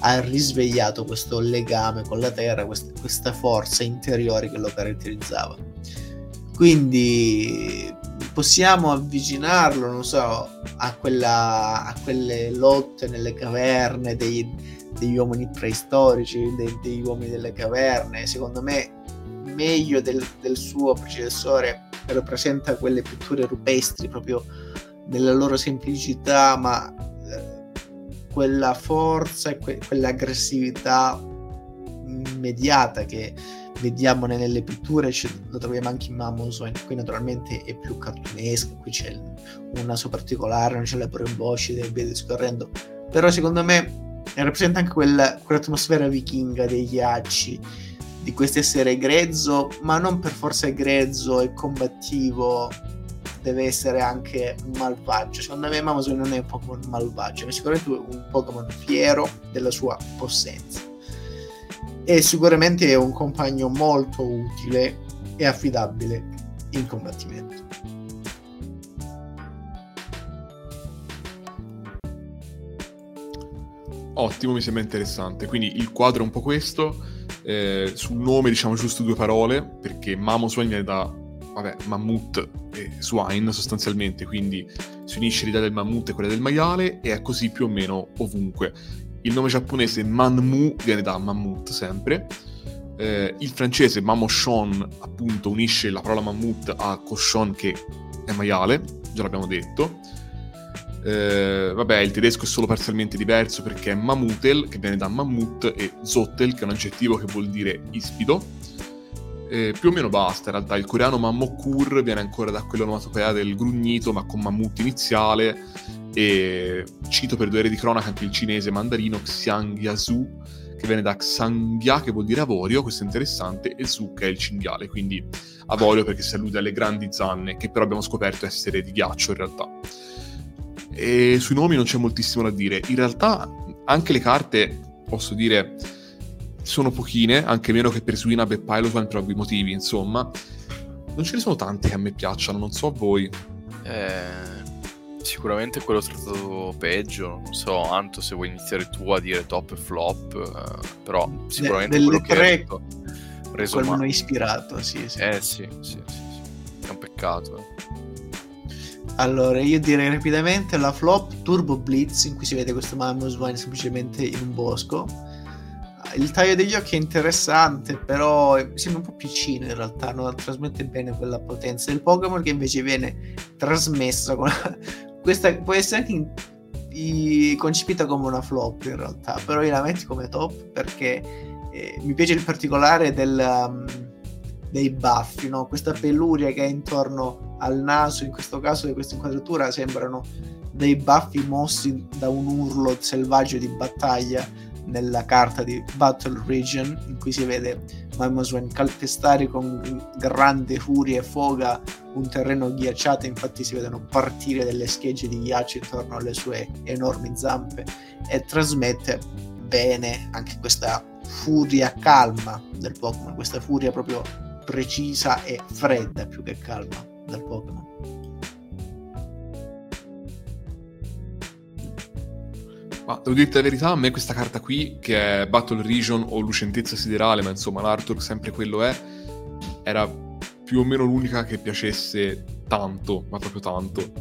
ha risvegliato questo legame con la terra, questa, questa forza interiore che lo caratterizzava. Quindi possiamo avvicinarlo, non so, a, quella, a quelle lotte nelle caverne dei, degli uomini preistorici, dei, degli uomini delle caverne. Secondo me, meglio del, del suo predecessore, rappresenta quelle pitture rupestri proprio nella loro semplicità, ma quella forza e que- quell'aggressività immediata che vediamo nelle pitture ce lo troviamo anche in Mammoso qui naturalmente è più cartunesco qui c'è un naso particolare non c'è la bremboscide e via discorrendo. Però secondo me rappresenta anche quella, quell'atmosfera vichinga dei ghiacci di questo essere grezzo ma non per forza grezzo e combattivo deve essere anche malvagio. Secondo me Amazon non è un Pokémon malvagio, è sicuramente un Pokémon fiero della sua possenza. E sicuramente è un compagno molto utile e affidabile in combattimento. Ottimo, mi sembra interessante. Quindi il quadro è un po' questo. Eh, sul nome diciamo giusto due parole, perché Mamoswine viene da vabbè, mammut e swine sostanzialmente, quindi si unisce l'idea del mammut e quella del maiale e è così più o meno ovunque. Il nome giapponese Manmu viene da mammut sempre. Eh, il francese Mamoshon appunto unisce la parola mammut a cochon che è maiale, già l'abbiamo detto. Eh, vabbè, il tedesco è solo parzialmente diverso perché è Mamutel, che viene da mammut, e Zottel, che è un aggettivo che vuol dire ispido eh, più o meno basta, in realtà. Il coreano Mammokur viene ancora da quell'onomatopea del grugnito, ma con mammut iniziale, e cito per due ore di cronaca anche il cinese mandarino Xiangyazu, che viene da Xanghya, che vuol dire avorio, questo è interessante, e Zu, che è il cinghiale, quindi avorio perché si allude alle grandi zanne, che però abbiamo scoperto essere di ghiaccio in realtà. E sui nomi non c'è moltissimo da dire, in realtà anche le carte, posso dire sono pochine, anche meno che per Swinab e Pilotman per ovvi motivi, insomma. Non ce ne sono tante che a me piacciono, non so a voi. Eh, sicuramente quello trattato peggio, non so, Anto se vuoi iniziare tu a dire top e flop, eh, però sicuramente De, quello tre, che hai reso quello male. ispirato, sì, sì. Eh sì, sì, sì, sì. è un peccato. Eh. Allora, io direi rapidamente la flop Turbo Blitz, in cui si vede questo Mammoth Vine semplicemente in un bosco il taglio degli occhi è interessante, però sembra un po' piccino in realtà, non trasmette bene quella potenza del Pokémon che invece viene trasmessa con questa può essere anche in... in... concepita come una flop in realtà, però io la metti come top perché eh, mi piace il particolare del, um, dei baffi, no? questa peluria che è intorno al naso, in questo caso di questa inquadratura sembrano dei baffi mossi da un urlo selvaggio di battaglia nella carta di Battle Region in cui si vede Mamoswen calpestare con grande furia e foga un terreno ghiacciato infatti si vedono partire delle schegge di ghiaccio intorno alle sue enormi zampe e trasmette bene anche questa furia calma del Pokémon questa furia proprio precisa e fredda più che calma del Pokémon Ma devo dirti la verità, a me questa carta qui, che è Battle Region o Lucentezza Siderale, ma insomma l'artwork sempre quello è, era più o meno l'unica che piacesse tanto, ma proprio tanto.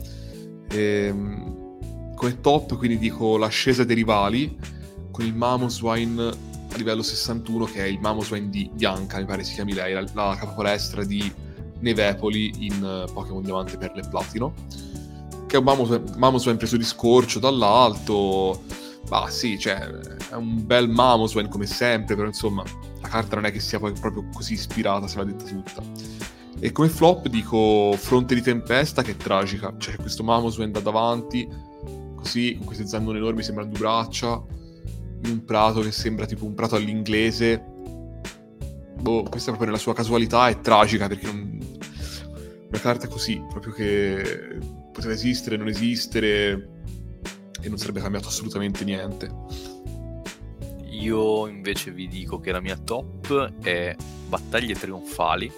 E, ehm, come top, quindi dico l'ascesa dei rivali, con il Mamoswine a livello 61, che è il Mamoswine di Bianca, mi pare si chiami lei, la, la capopalestra di Nevepoli in Pokémon Diamante per le Platino. Che è un Mamoswine preso di scorcio dall'alto. Bah sì, cioè, è un bel Mamoswine come sempre, però insomma, la carta non è che sia poi proprio così ispirata, se l'ha detta tutta. E come flop dico Fronte di Tempesta, che è tragica. Cioè, questo Mamoswine da davanti, così, con queste zannone enormi, sembrano due braccia, in un prato che sembra tipo un prato all'inglese. Boh, questa proprio nella sua casualità è tragica, perché non... una carta così, proprio che poteva esistere, non esistere, e non sarebbe cambiato assolutamente niente. Io invece vi dico che la mia top è Battaglie Trionfali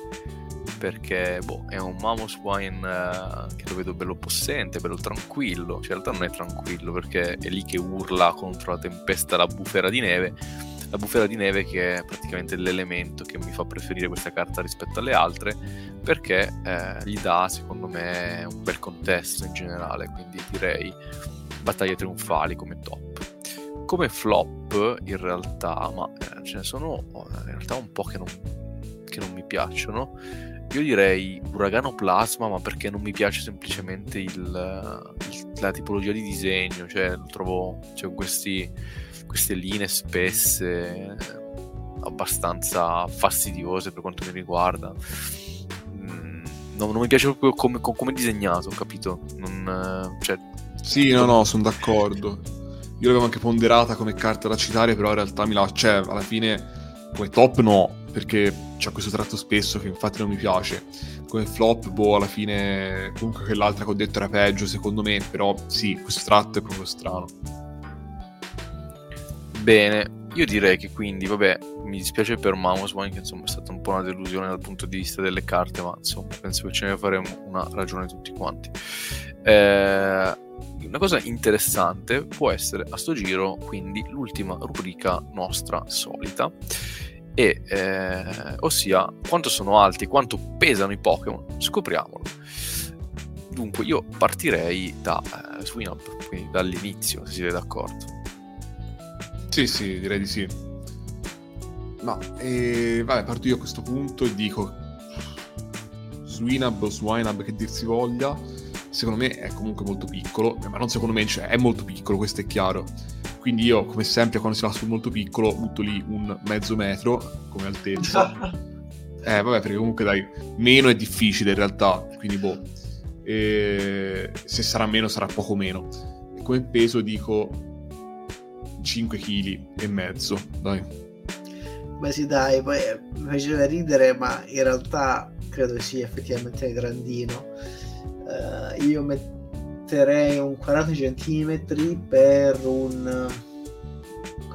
perché boh, è un Mamos Wine uh, che lo vedo bello possente, bello tranquillo. Cioè, in realtà non è tranquillo perché è lì che urla contro la tempesta la bufera di neve. La bufera di neve che è praticamente l'elemento che mi fa preferire questa carta rispetto alle altre perché eh, gli dà secondo me un bel contesto in generale, quindi direi battaglie trionfali come top. Come flop in realtà, ma eh, ce ne sono in realtà un po' che non, che non mi piacciono io direi uragano plasma, ma perché non mi piace semplicemente il, il, la tipologia di disegno, cioè trovo cioè, questi, queste linee spesse abbastanza fastidiose per quanto mi riguarda. Mm, non, non, mi piace proprio come, come disegnato, capito? Non, cioè, sì, no, no, sono d'accordo. Io l'avevo anche ponderata come carta da citare, però in realtà mi la... cioè, alla fine come top no, perché c'è questo tratto spesso che infatti non mi piace. Come flop, boh, alla fine comunque quell'altra che ho detto era peggio secondo me, però sì, questo tratto è proprio strano. Bene, io direi che quindi, vabbè, mi dispiace per Mamoswine che insomma è stata un po' una delusione dal punto di vista delle carte, ma insomma penso che ce ne faremo una ragione tutti quanti. Eh, una cosa interessante può essere a sto giro, quindi l'ultima rubrica nostra solita e eh, ossia quanto sono alti, quanto pesano i Pokémon, scopriamolo. Dunque io partirei da eh, Swinub, quindi dall'inizio, se siete d'accordo. Sì, sì, direi di sì. Ma, eh, vabbè, parto io a questo punto e dico Swinub o Swinub che dir si voglia, secondo me è comunque molto piccolo, ma non secondo me, cioè è molto piccolo, questo è chiaro quindi io, come sempre, quando si va sul molto piccolo, butto lì un mezzo metro come altezza. eh, vabbè, perché comunque dai, meno è difficile in realtà, quindi boh. E se sarà meno, sarà poco meno. E come peso dico 5 kg e mezzo, dai. Beh sì dai, poi mi faceva ridere, ma in realtà credo sia effettivamente grandino. Uh, io metterei un 40 cm per un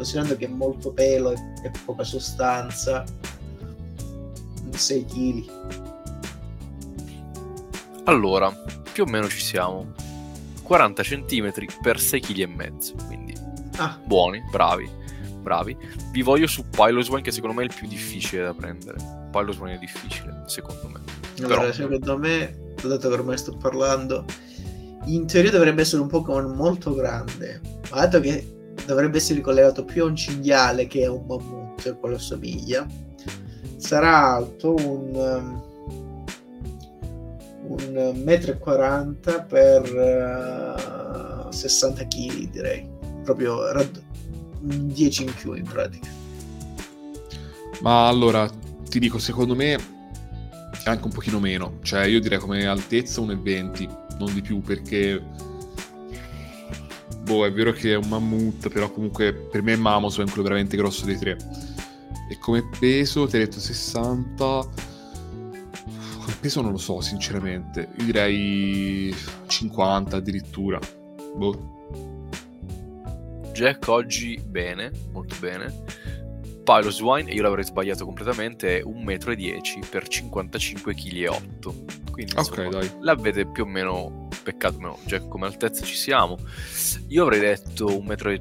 considerando che è molto pelo e, e poca sostanza 6 kg allora più o meno ci siamo 40 cm per 6 kg e mezzo quindi ah. buoni bravi bravi. Vi voglio su Piloswine che secondo me è il più difficile da prendere. Piloswine è difficile secondo me. Allora, Però... secondo me dato che ormai sto parlando in teoria dovrebbe essere un Pokémon molto grande, ma dato che dovrebbe essere collegato più a un cinghiale che a un mammut, quello assomiglia, sarà alto un, um, un metro e 40 per uh, 60 kg direi, proprio rad- 10 in più in pratica. Ma allora, ti dico, secondo me è anche un pochino meno, cioè io direi come altezza 1,20 non di più perché boh è vero che è un mammut però comunque per me è Mamos è quello veramente grosso dei tre. E come peso ti hai detto 60 come peso non lo so sinceramente. Io direi 50 addirittura. Boh Jack oggi bene molto bene Piloswine, e io l'avrei sbagliato completamente, è 1,10 m per 55 kg e 8. Quindi insomma, okay, dai. l'avete più o meno peccato, meno, già come altezza ci siamo. Io avrei detto 1,60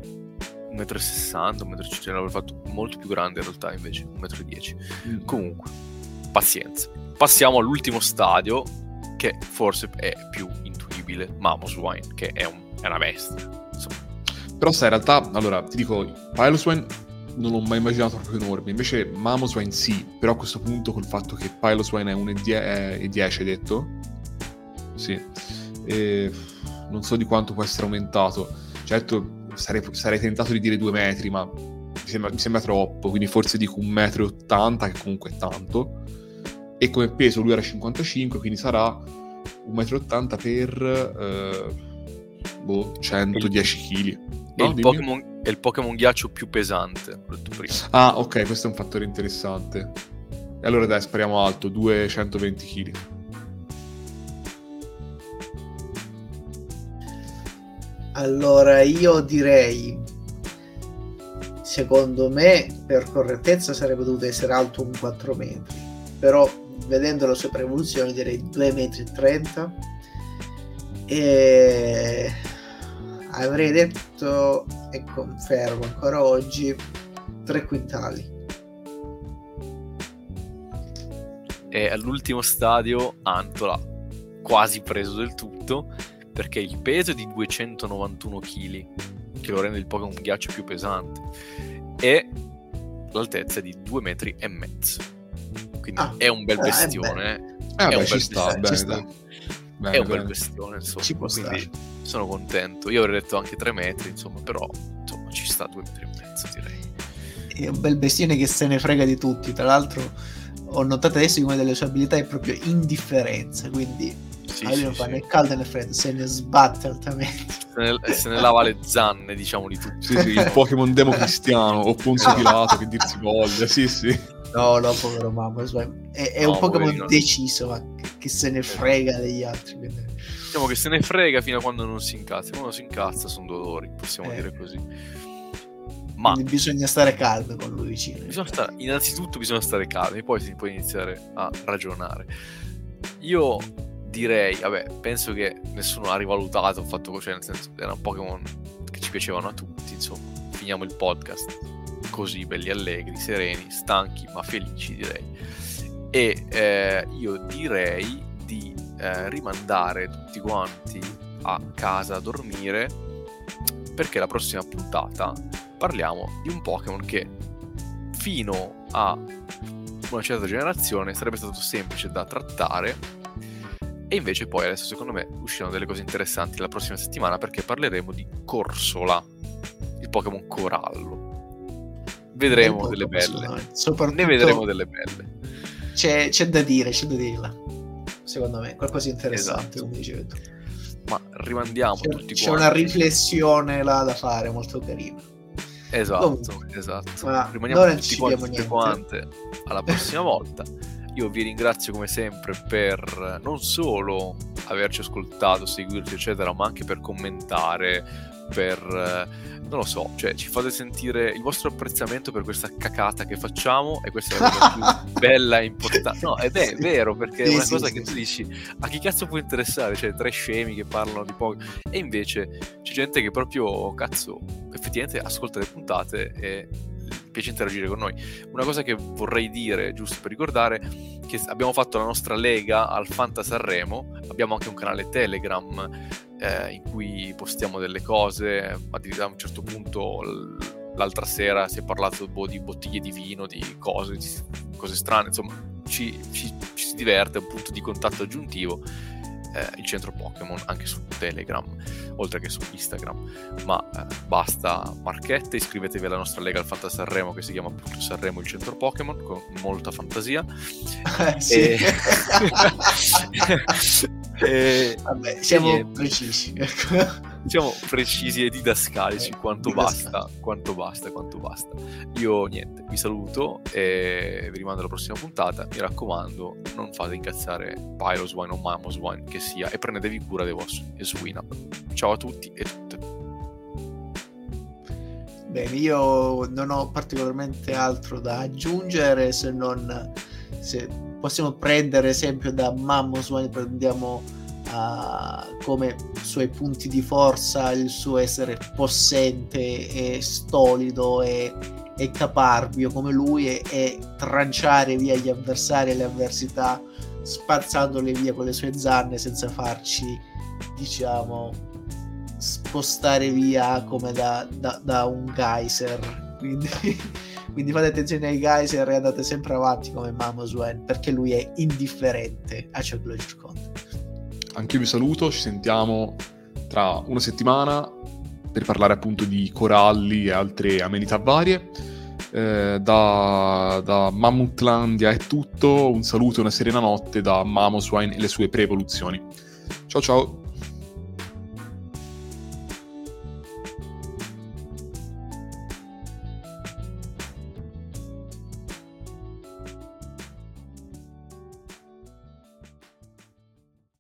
m, 1,60 m, 1,50 m, l'avrei fatto molto più grande in realtà invece, 1,10 m. Mm. Comunque, pazienza. Passiamo all'ultimo stadio, che forse è più intuibile, Mamoswine, che è, un, è una bestia. Insomma. Però sai, in realtà, allora, ti dico, Piloswine non l'ho mai immaginato proprio enorme. Invece Mamoswine sì, però a questo punto col fatto che Piloswine è 1,10 hai detto? Sì. E non so di quanto può essere aumentato. Certo, sarei, sarei tentato di dire 2 metri, ma mi sembra, mi sembra troppo, quindi forse dico 1,80 m, che comunque è tanto. E come peso lui era 55, quindi sarà 1,80 m per eh, boh, 110 kg. No, è, il Pokémon, è il Pokémon ghiaccio più pesante, detto prima. Ah, ok, questo è un fattore interessante. E allora dai, spariamo alto, 220 kg. Allora, io direi, secondo me, per correttezza sarebbe dovuto essere alto un 4 metri, però vedendo la sua preevoluzione direi 2,30 metri e avrei detto e confermo ancora oggi 3 quintali. E all'ultimo stadio Antola quasi preso del tutto perché il peso è di 291 kg, che lo rende il Pokémon ghiaccio più pesante, e l'altezza è di 2 metri e mezzo. Quindi ah, è un bel bestione. Eh, è, eh, beh, un ci bel sta, sta. Bene, è un bel bestione, insomma. Ci può quindi stare. sono contento. Io avrei detto anche 3 metri, insomma, però insomma ci sta 2 metri e mezzo, direi. È un bel bestione che se ne frega di tutti. Tra l'altro, ho notato adesso che una delle sue abilità è proprio indifferenza, quindi sì, ah, sì, non fa sì. né caldo né freddo, se ne sbatte altamente. Se ne, se ne lava le zanne, diciamo, di tutti. Sì, sì, il Pokémon demo cristiano o Ponzio Pilato che dir si voglia, sì, sì. No, no, povero mamma, è, è no, un Pokémon deciso, ma che, se ne frega degli altri. Quindi... Diciamo che se ne frega fino a quando non si incazza. Quando si incazza sono dolori, possiamo eh. dire così. Ma quindi bisogna stare calmi con lui vicino. Bisogna stare, innanzitutto bisogna stare calmi, poi si può iniziare a ragionare. Io direi, vabbè, penso che nessuno ha rivalutato il fatto cioè, nel senso, era un Pokémon che ci piacevano a tutti, insomma. Finiamo il podcast così, belli allegri, sereni, stanchi, ma felici, direi. E eh, io direi di eh, rimandare tutti quanti a casa a dormire perché la prossima puntata parliamo di un Pokémon che fino a una certa generazione sarebbe stato semplice da trattare e invece poi adesso secondo me usciranno delle cose interessanti la prossima settimana perché parleremo di Corsola, il Pokémon Corallo. Vedremo delle belle. Soprattutto... Ne vedremo delle belle. C'è, c'è, da dire, c'è da dirla. Secondo me, qualcosa di interessante, esatto. come dicevi tu. Ma rimandiamo c'è, tutti c'è quanti. C'è una riflessione là da fare molto carina. Esatto, Comunque, esatto. Rimaniamo tutti quanti, quante alla prossima volta. Io vi ringrazio come sempre per non solo averci ascoltato, seguirci, eccetera, ma anche per commentare, per non lo so, cioè ci fate sentire il vostro apprezzamento per questa cacata che facciamo e questa è la cosa più bella e importante. No, ed è vero perché sì, è una sì, cosa sì, che tu dici a chi cazzo può interessare? Cioè, tre scemi che parlano di poco e invece c'è gente che proprio cazzo effettivamente ascolta le puntate e piace interagire con noi. Una cosa che vorrei dire, giusto per ricordare, che abbiamo fatto la nostra lega al Fanta Sanremo, abbiamo anche un canale Telegram eh, in cui postiamo delle cose, a un certo punto l'altra sera si è parlato boh, di bottiglie di vino, di cose, di cose strane, insomma ci, ci, ci si diverte, è un punto di contatto aggiuntivo eh, il centro Pokémon anche su Telegram, oltre che su Instagram. Ma eh, basta marchette, iscrivetevi alla nostra Lega al Fanta Sanremo che si chiama appunto Sanremo il centro Pokémon con molta fantasia. Eh, sì. e... Vabbè, siamo e... precisi. Ecco siamo precisi e didascalici quanto basta, quanto basta, quanto basta. Io niente, vi saluto e vi rimando alla prossima puntata. Mi raccomando, non fate incazzare Pyroswine o Mamoswine che sia e prendetevi cura dei vostri Eswina. Ciao a tutti e tutte. Bene, io non ho particolarmente altro da aggiungere se non se possiamo prendere esempio da Mamoswine, prendiamo uh, come suoi punti di forza il suo essere possente e stolido e, e caparbio come lui e, e, tranciare via gli avversari e le avversità spazzandole via con le sue zanne senza farci diciamo spostare via come da, da, da un geyser. Quindi Quindi fate attenzione ai geyser e andate sempre avanti come Mamoswine perché lui è indifferente a ciò che lo circonda. Anche io vi saluto, ci sentiamo tra una settimana per parlare appunto di coralli e altre amenità varie. Eh, da, da Mammutlandia è tutto, un saluto e una serena notte da Mamoswine e le sue pre-evoluzioni. Ciao ciao!